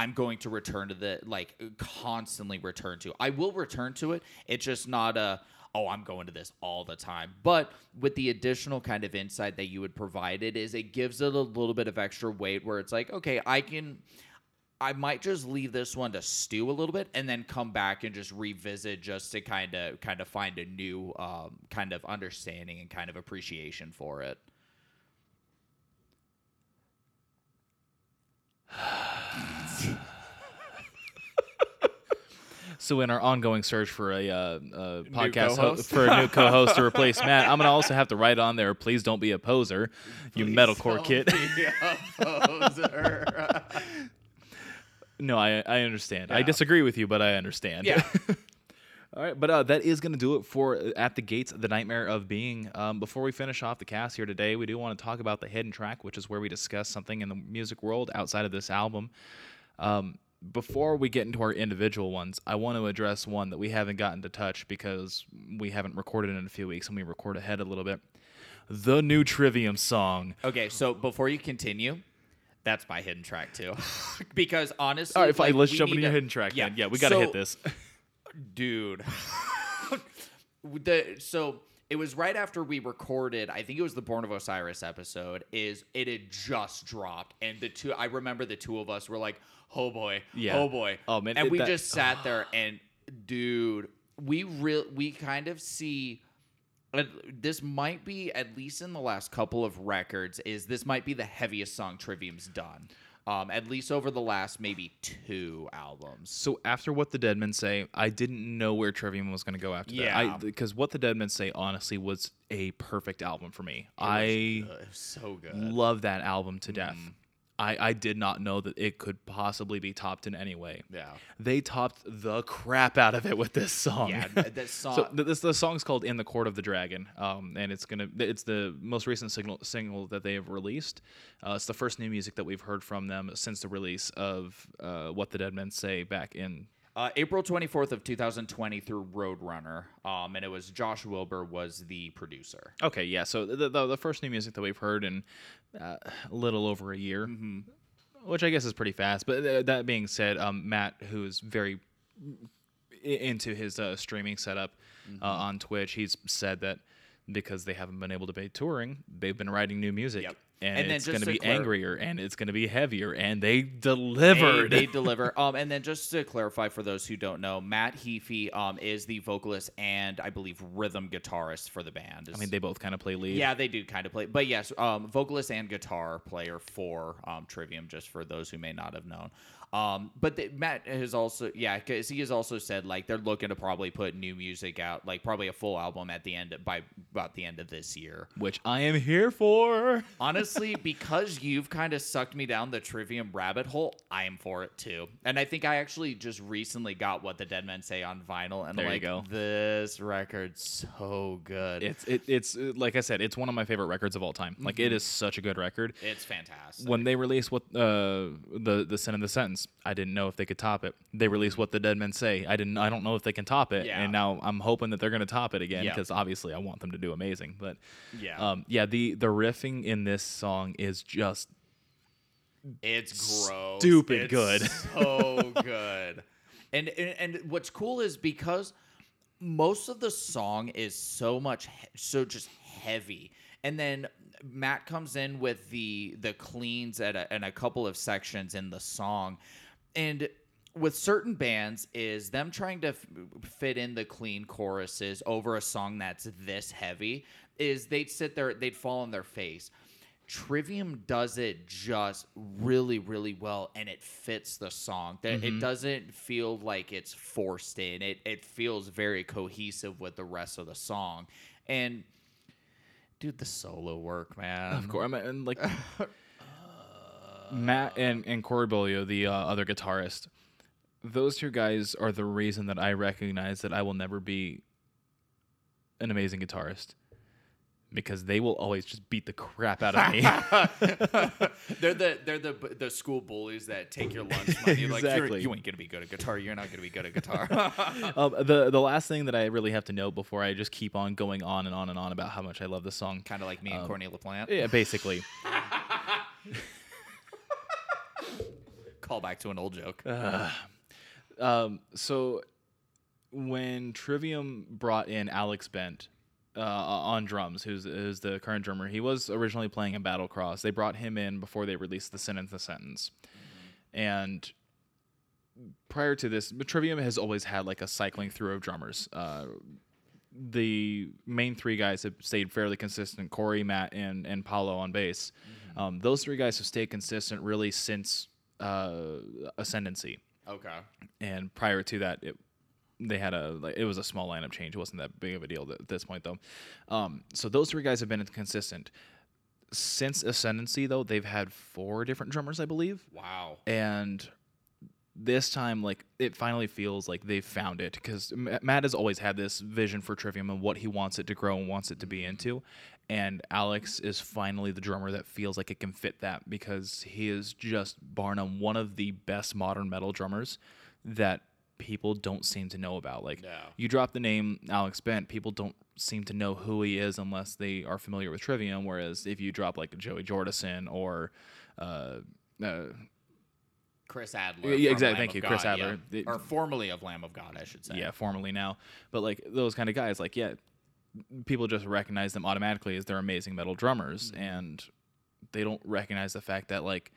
I'm going to return to the like constantly return to. I will return to it. It's just not a oh I'm going to this all the time. But with the additional kind of insight that you would provide it is it gives it a little bit of extra weight where it's like okay I can I might just leave this one to stew a little bit and then come back and just revisit just to kind of kind of find a new um, kind of understanding and kind of appreciation for it. So in our ongoing search for a, uh, uh podcast ho- for a new co-host to replace Matt, I'm gonna also have to write on there. Please don't be a poser, you metalcore kid. A no, I I understand. I Yeah. disagree with you, but I understand. yeah. All right, but uh, that is going to do it for uh, At the Gates, The Nightmare of Being. Um, before we finish off the cast here today, we do want to talk about the hidden track, which is where we discuss something in the music world outside of this album. Um, before we get into our individual ones, I want to address one that we haven't gotten to touch because we haven't recorded in a few weeks and we record ahead a little bit. The new Trivium song. Okay, so before you continue, that's my hidden track too. because honestly, All right, fine. like, let's jump into your hidden track. Yeah, yeah, we got to so- hit this. dude. the so it was right after we recorded. I think it was the Born of Osiris episode. Is it had just dropped, and the two. I remember the two of us were like, "Oh boy, Yeah. oh boy." Oh, man, and it- we that- just sat there and, dude, we real we kind of see. uh, This might be at least in the last couple of records. Is this might be the heaviest song Trivium's done, um, at least over the last maybe two albums. So after what the Dead Men say, I didn't know where Trivium was going to go after Yeah. that. Because what the Dead Men say, honestly, was a perfect album for me. It I good. It was so good. love that album to death. Mm. I, I did not know that it could possibly be topped in any way. Yeah. They topped the crap out of it with this song. Yeah, th- that song. So th- this the song's called "In the Court of the Dragon," um, and it's gonna it's the most recent signal, single that they have released. Uh, it's the first new music that we've heard from them since the release of uh, "What the Dead Men Say" back in uh, April 24th of 2020 through Roadrunner, um, and it was Josh Wilbur was the producer. Okay, yeah. So the, the the first new music that we've heard in uh, a little over a year, which I guess is pretty fast. But th- that being said, um, Matt, who's very into his uh, streaming setup uh, on Twitch, he's said that because they haven't been able to be touring, they've been writing new music. Yep. And, And it's going to be clar- angrier, and it's going to be heavier, and they They, delivered. they deliver. Um, and then just to clarify for those who don't know, Matt Heafy um, is the vocalist and I believe rhythm guitarist for the band. I mean, they both kind of play lead. Yeah, they do kind of play, but yes, um, vocalist and guitar player for um, Trivium. Just for those who may not have known, um, but the, Matt has also, yeah, because he has also said like they're looking to probably put new music out, like probably a full album at the end by about the end of this year. which I am here for. Honestly, because you've kind of sucked me down the Trivium rabbit hole, I am for it too. And I think I actually just recently got what the Dead Men say on vinyl, and There you like go. this record's so good. It's it, it's uh, like I said, it's one of my favorite records of all time. Like it is such a good record. it's fantastic. when they released what uh, the the sin and the sentence, I didn't know if they could top it. They released what the dead men say. I didn't. I don't know if they can top it. Yeah. And now I'm hoping that they're going to top it again Yeah. because obviously I want them to do amazing. But Yeah. um, yeah. The the riffing in this song is just It's gross. Stupid It's good. So good. And, and and what's cool is because most of the song is so much he- so just heavy. And then Matt comes in with the the cleans at a, and a couple of sections in the song. And with certain bands is them trying to f- fit in the clean choruses over a song that's this heavy is they'd sit there they'd fall on their face Trivium does it just really, really well, and it fits the song. That It mm-hmm. doesn't feel like it's forced in. It it feels very cohesive with the rest of the song. And dude, the solo work, man. of course. I mean, and like Matt and and Corey Beaulieu, the uh, other guitarist. Those two guys are the reason that I recognize that I will never be an amazing guitarist. Because they will always just beat the crap out of me. they're the they're the the school bullies that take your lunch money. Like Exactly. you ain't gonna be good at guitar. You're not gonna be good at guitar. um, the the last thing that I really have to note before I just keep on going on and on and on about how much I love this song. kind of like me and Courtney LaPlante. Yeah, basically. Call back to an old joke. Um, so when Trivium brought in Alex Bent uh, on drums, who's, who's the current drummer, he was originally playing in Battlecross. They brought him in before they released the sentence the Sentence, and prior to this, Trivium has always had like a cycling through of drummers. Uh, the main three guys have stayed fairly consistent: Corey, Matt, and and Paolo on bass. Um, those three guys have stayed consistent really since uh, Ascendancy Okay. and prior to that it they had a like, it was a small lineup change. It wasn't that big of a deal at this point though. Um, so those three guys have been consistent since Ascendancy though. They've had four different drummers, I believe, Wow. and this time like it finally feels like they've found it because matt has always had this vision for trivium and what he wants it to grow and wants it to be into and alex is finally the drummer that feels like it can fit that because he is just Barnum, one of the best modern metal drummers that people don't seem to know about like Yeah. you drop the name alex bent people don't seem to know who he is unless they are familiar with trivium whereas if you drop like joey jordison or uh, uh, Chris Adler. Yeah, exactly. Lamb Thank you, Chris Adler. yeah. It- or formerly of Lamb of God, I should say. yeah, formerly now. But like those kind of guys, like yeah, people just recognize them automatically as they're amazing metal drummers, Mm-hmm. and they don't recognize the fact that like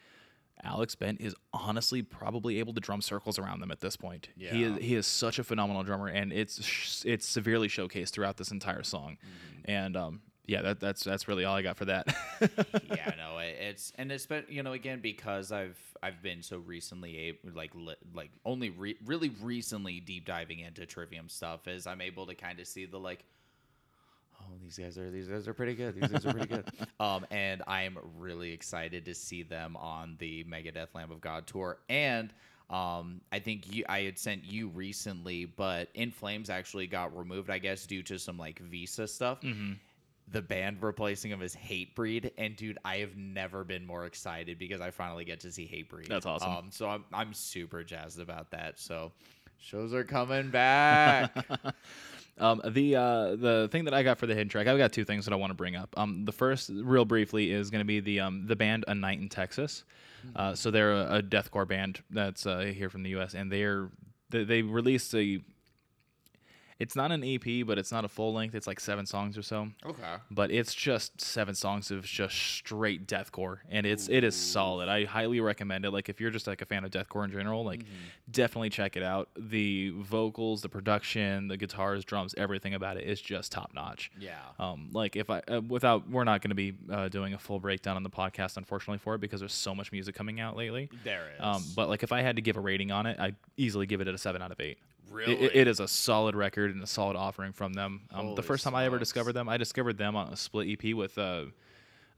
Alex Bent is honestly probably able to drum circles around them at this point. Yeah. He is he is such a phenomenal drummer, and it's sh- it's severely showcased throughout this entire song, Mm-hmm. and um yeah, that that's that's really all I got for that. yeah, no, it, it's and it's been you know again because I've I've been so recently able like li, like only re, really recently deep diving into Trivium stuff is I'm able to kind of see the like these guys are these guys are pretty good these guys are pretty good um and I'm really excited to see them on the Megadeth Lamb of God tour and um, I think you, I had sent you recently, but In Flames actually got removed, I guess, due to some like visa stuff the band replacing him is Hatebreed, and dude, I have never been more excited because I finally get to see Hatebreed. That's awesome. Um, so I'm I'm super jazzed about that. So shows are coming back. Um, the uh, the thing that I got for the hidden track, I've got two things that I want to bring up. Um, the first, real briefly, is going to be the um, the band A Night in Texas. Uh, so they're a, a deathcore band that's uh, here from the U.S. and they're they, they released a. It's not an EP, but it's not a full length. It's like seven songs or so okay. but it's just seven songs of just straight deathcore and it's it is solid i highly recommend it like if you're just like a fan of deathcore in general like definitely check it out the vocals the production the guitars drums everything about it is just top notch Yeah. um, like if I uh, without we're not going to be uh, doing a full breakdown on the podcast unfortunately for it because there's so much music coming out lately. There is. Um, but like if I had to give a rating on it, I'd easily give it a seven out of eight. It- Really? It, it is a solid record and a solid offering from them. Um, the first time I ever smokes. discovered them, I discovered them on a split EP with uh,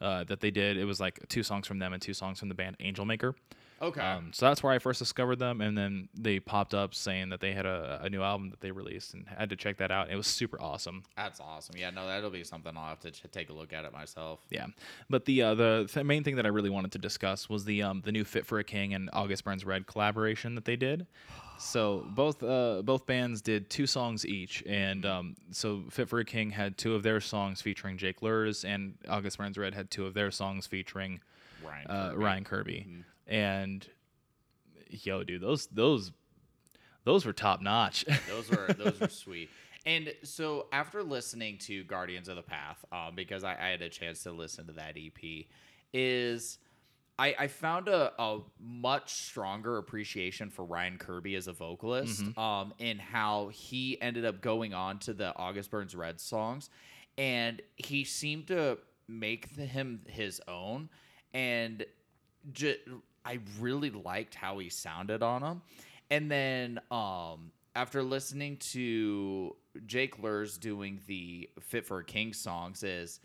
uh, that they did. It was like two songs from them and two songs from the band Angel Maker. okay. Um, so that's where I first discovered them, and then they popped up saying that they had a, a new album that they released, and had to check that out. It was super awesome. That's awesome. Yeah, no, that'll be something I'll have to ch- take a look at it myself. Yeah, but the uh, the th- main thing that I really wanted to discuss was the um, the new Fit for a King and August Burns Red collaboration that they did. So both uh, both bands did two songs each, and um, so Fit for a King had two of their songs featuring Jake Luhrs, and August Burns Red had two of their songs featuring Ryan. uh, Kirby. Ryan Kirby. And yo, dude, those those those were top notch. Those were those were sweet. And so after listening to Guardians of the Path, um, because I, I had a chance to listen to that EP, is I, I found a, a much stronger appreciation for Ryan Kirby as a vocalist, um, and how he ended up going on to the August Burns Red songs, and he seemed to make the, him his own, and ju- I really liked how he sounded on them. And then um, after listening to Jake Luhrs doing the Fit for a King songs, is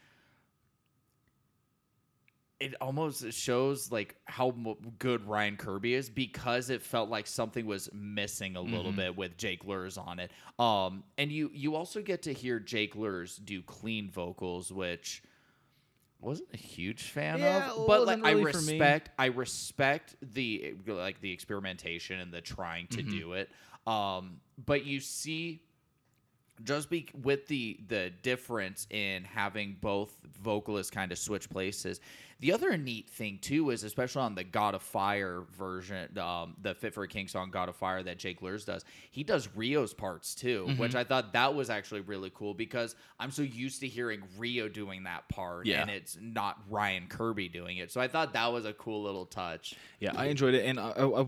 it almost shows like how good Ryan Kirby is because it felt like something was missing a little bit with Jake Luhrs on it. Um, and you you also get to hear Jake Luhrs do clean vocals, which wasn't a huge fan Yeah, of, but like I really me. respect I respect the like the experimentation and the trying to Mm-hmm. do it. Um, but you see just be with the the difference in having both vocalists kind of switch places. The other neat thing too is especially on the God of Fire version, um, the Fit for a King song God of Fire that Jake Luhrs does. He does Ryo's parts too, Mm-hmm. which I thought that was actually really cool because I'm so used to hearing Ryo doing that part Yeah. and it's not Ryan Kirby doing it. So I thought that was a cool little touch. Yeah, I enjoyed it, and I, I I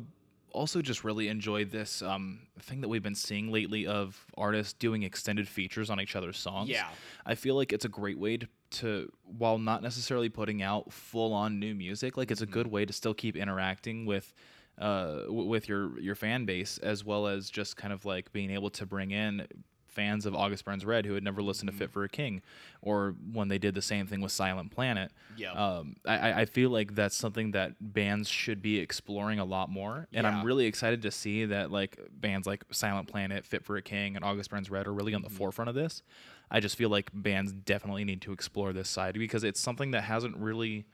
also just really enjoyed this um, thing that we've been seeing lately of artists doing extended features on each other's songs. Yeah. I feel like it's a great way to, to while not necessarily putting out full on new music, like it's a good way to still keep interacting with uh, w- with your your fan base, as well as just kind of like being able to bring in fans of August Burns Red who had never listened to Fit Mm-hmm. for a King, or when they did the same thing with Silent Planet. Yep. Um, I, I- feel like that's something that bands should be exploring a lot more, and Yeah. I'm really excited to see that like bands like Silent Planet, Fit for a King, and August Burns Red are really on the forefront of this. I just feel like bands definitely need to explore this side because it's something that hasn't really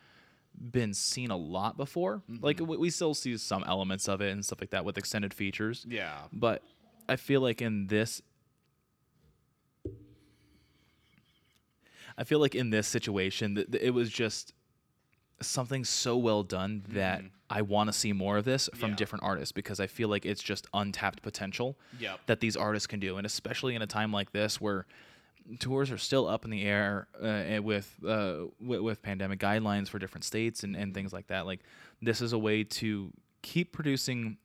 been seen a lot before. Like we, we still see some elements of it and stuff like that with extended features. Yeah. But I feel like in this I feel like in this situation that that it was just something so well done that I want to see more of this from Yeah. different artists because I feel like it's just untapped potential Yep. that these artists can do and especially in a time like this where tours are still up in the air uh, with, uh, with with pandemic guidelines for different states and, and things like that like this is a way to keep producing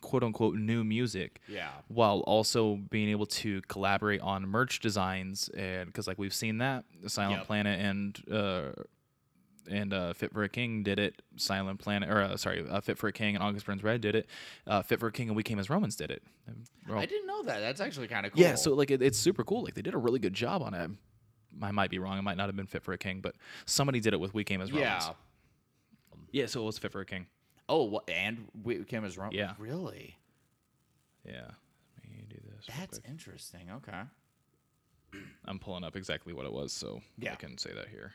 quote unquote new music Yeah. while also being able to collaborate on merch designs and because like we've seen that silent Yep. planet and uh and uh, Fit for a King did it. Silent Planet, or uh, sorry, uh, Fit for a King and August Burns Red did it. Uh, Fit for a King and We Came as Romans did it. All- I didn't know that. That's actually kind of cool. yeah, so like it, it's super cool. Like they did a really good job on it. I might be wrong. It might not have been Fit for a King, but somebody did it with We Came as Romans. yeah. yeah. So it was Fit for a King. Oh, and we came as wrong. Yeah. Really? Yeah. Let me do this. That's interesting. Okay. I'm pulling up exactly what it was, so I can say that here.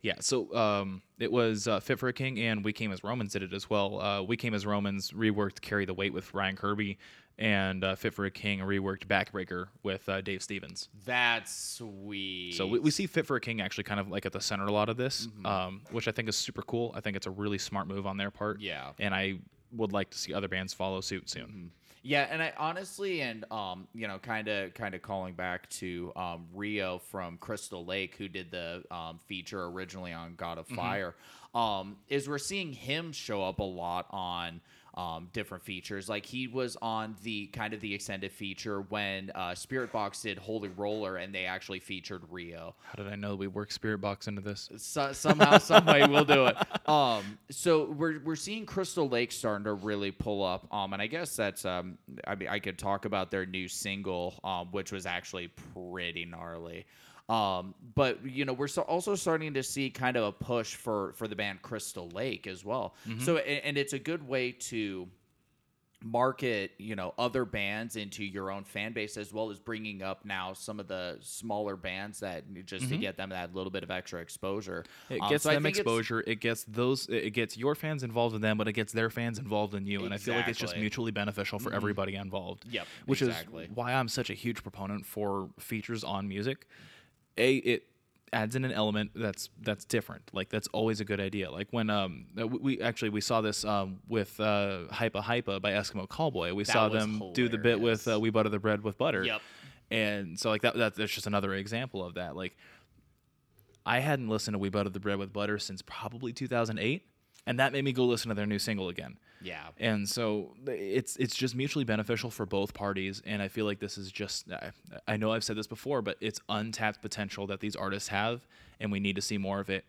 Yeah, so um, it was uh, Fit for a King and We Came as Romans did it as well. Uh, we Came as Romans reworked Carry the Weight with Ryan Kirby, and uh, Fit for a King reworked Backbreaker with uh, Dave Stephens. That's sweet. So we, we see Fit for a King actually kind of like at the center a lot of this, um, which I think is super cool. I think it's a really smart move on their part. Yeah. And I would like to see other bands follow suit soon. Yeah, and I honestly, and um, you know, kind of, kind of calling back to um, Ryo from Crystal Lake, who did the um, feature originally on God of Mm-hmm. Fire, um, is we're seeing him show up a lot on um, different features. Like he was on the kind of the extended feature when uh, Spiritbox did Holy Roller, and they actually featured Ryo. How did I know we work Spiritbox into this? So, somehow, some way, we'll do it. Um, so we're we're seeing Crystal Lake starting to really pull up. Um, and I guess that's um, I mean, I could talk about their new single, um, which was actually pretty gnarly. Um, but you know, we're so also starting to see kind of a push for for the band Crystal Lake as well. So, and, and it's a good way to market you know other bands into your own fan base as well as bringing up now some of the smaller bands that just to get them that little bit of extra exposure It Um, gets so them exposure. It gets those. It gets your fans involved in them, but it gets their fans involved in you. And I feel like it's just Mm-hmm. mutually beneficial for everybody involved. Yep, Which exactly. is why I'm such a huge proponent for features on music. A it adds in an element that's that's different. Like that's always a good idea. Like when um we, actually we saw this um with uh Hypa Hypa by Eskimo Callboy. We That saw them do the bit with uh, We Butter the Bread with Butter. Yep. And so like that, that that's just another example of that. Like I hadn't listened to We Butter the Bread with Butter since probably 2008, and that made me go listen to their new single again. Yeah And so it's it's just mutually beneficial for both parties, and I feel like this is just I, I know I've said this before, but it's untapped potential that these artists have, and we need to see more of it.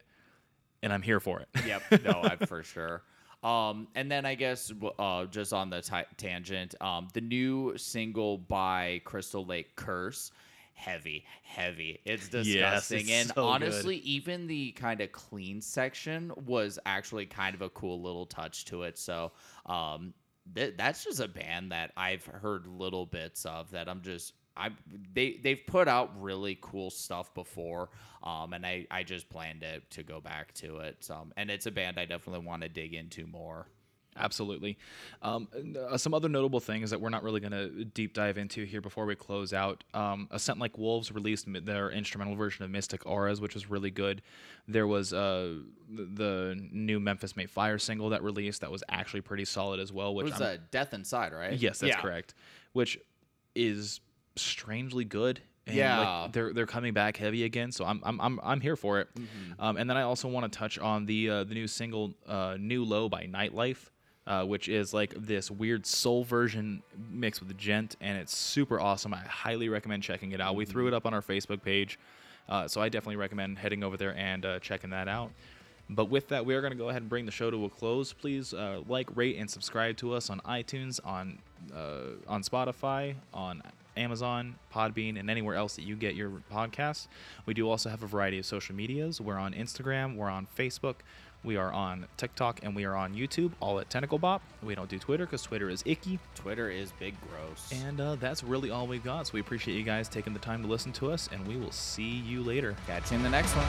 And I'm here for it. yep no I, for sure um and then i guess uh just on the ti tangent um the new single by crystal lake curse heavy heavy it's disgusting it's and so good. honestly even the kind of clean section was actually kind of a cool little touch to it so um th- that's just a band that i've heard little bits of that i'm just I they they've put out really cool stuff before, um, and I, I just plan to to go back to it. Um, and it's a band I definitely want to dig into more. Absolutely. Um, uh, some other notable things that we're not really going to deep dive into here before we close out. Um, Ascent Like Wolves released their instrumental version of Mystic Auras, which was really good. There was uh, the, the new Memphis May Fire single that released that was actually pretty solid as well. It Which was I'm- uh, Death Inside, right? Yes, that's Yeah. correct. Which is strangely good. And Yeah. like they're they're coming back heavy again, so I'm I'm I'm, I'm here for it. Mm-hmm. Um, and then I also want to touch on the uh, the new single uh, "New Low" by Nightlife, uh, which is like this weird soul version mixed with the djent, and it's super awesome. I highly recommend checking it out. We threw it up on our Facebook page, uh, so I definitely recommend heading over there and uh, checking that out. But with that, we are going to go ahead and bring the show to a close. Please uh, like, rate, and subscribe to us on iTunes, on uh, on Spotify, on Amazon, Podbean, and anywhere else that you get your podcasts. We do also have a variety of social medias. We're on Instagram, we're on Facebook, we are on TikTok, and we are on YouTube, all at Tentacle Bop. We don't do Twitter because Twitter is icky. Twitter is big gross. And uh, that's really all we've got. So we appreciate you guys taking the time to listen to us, and we will see you later. Catch you in the next one.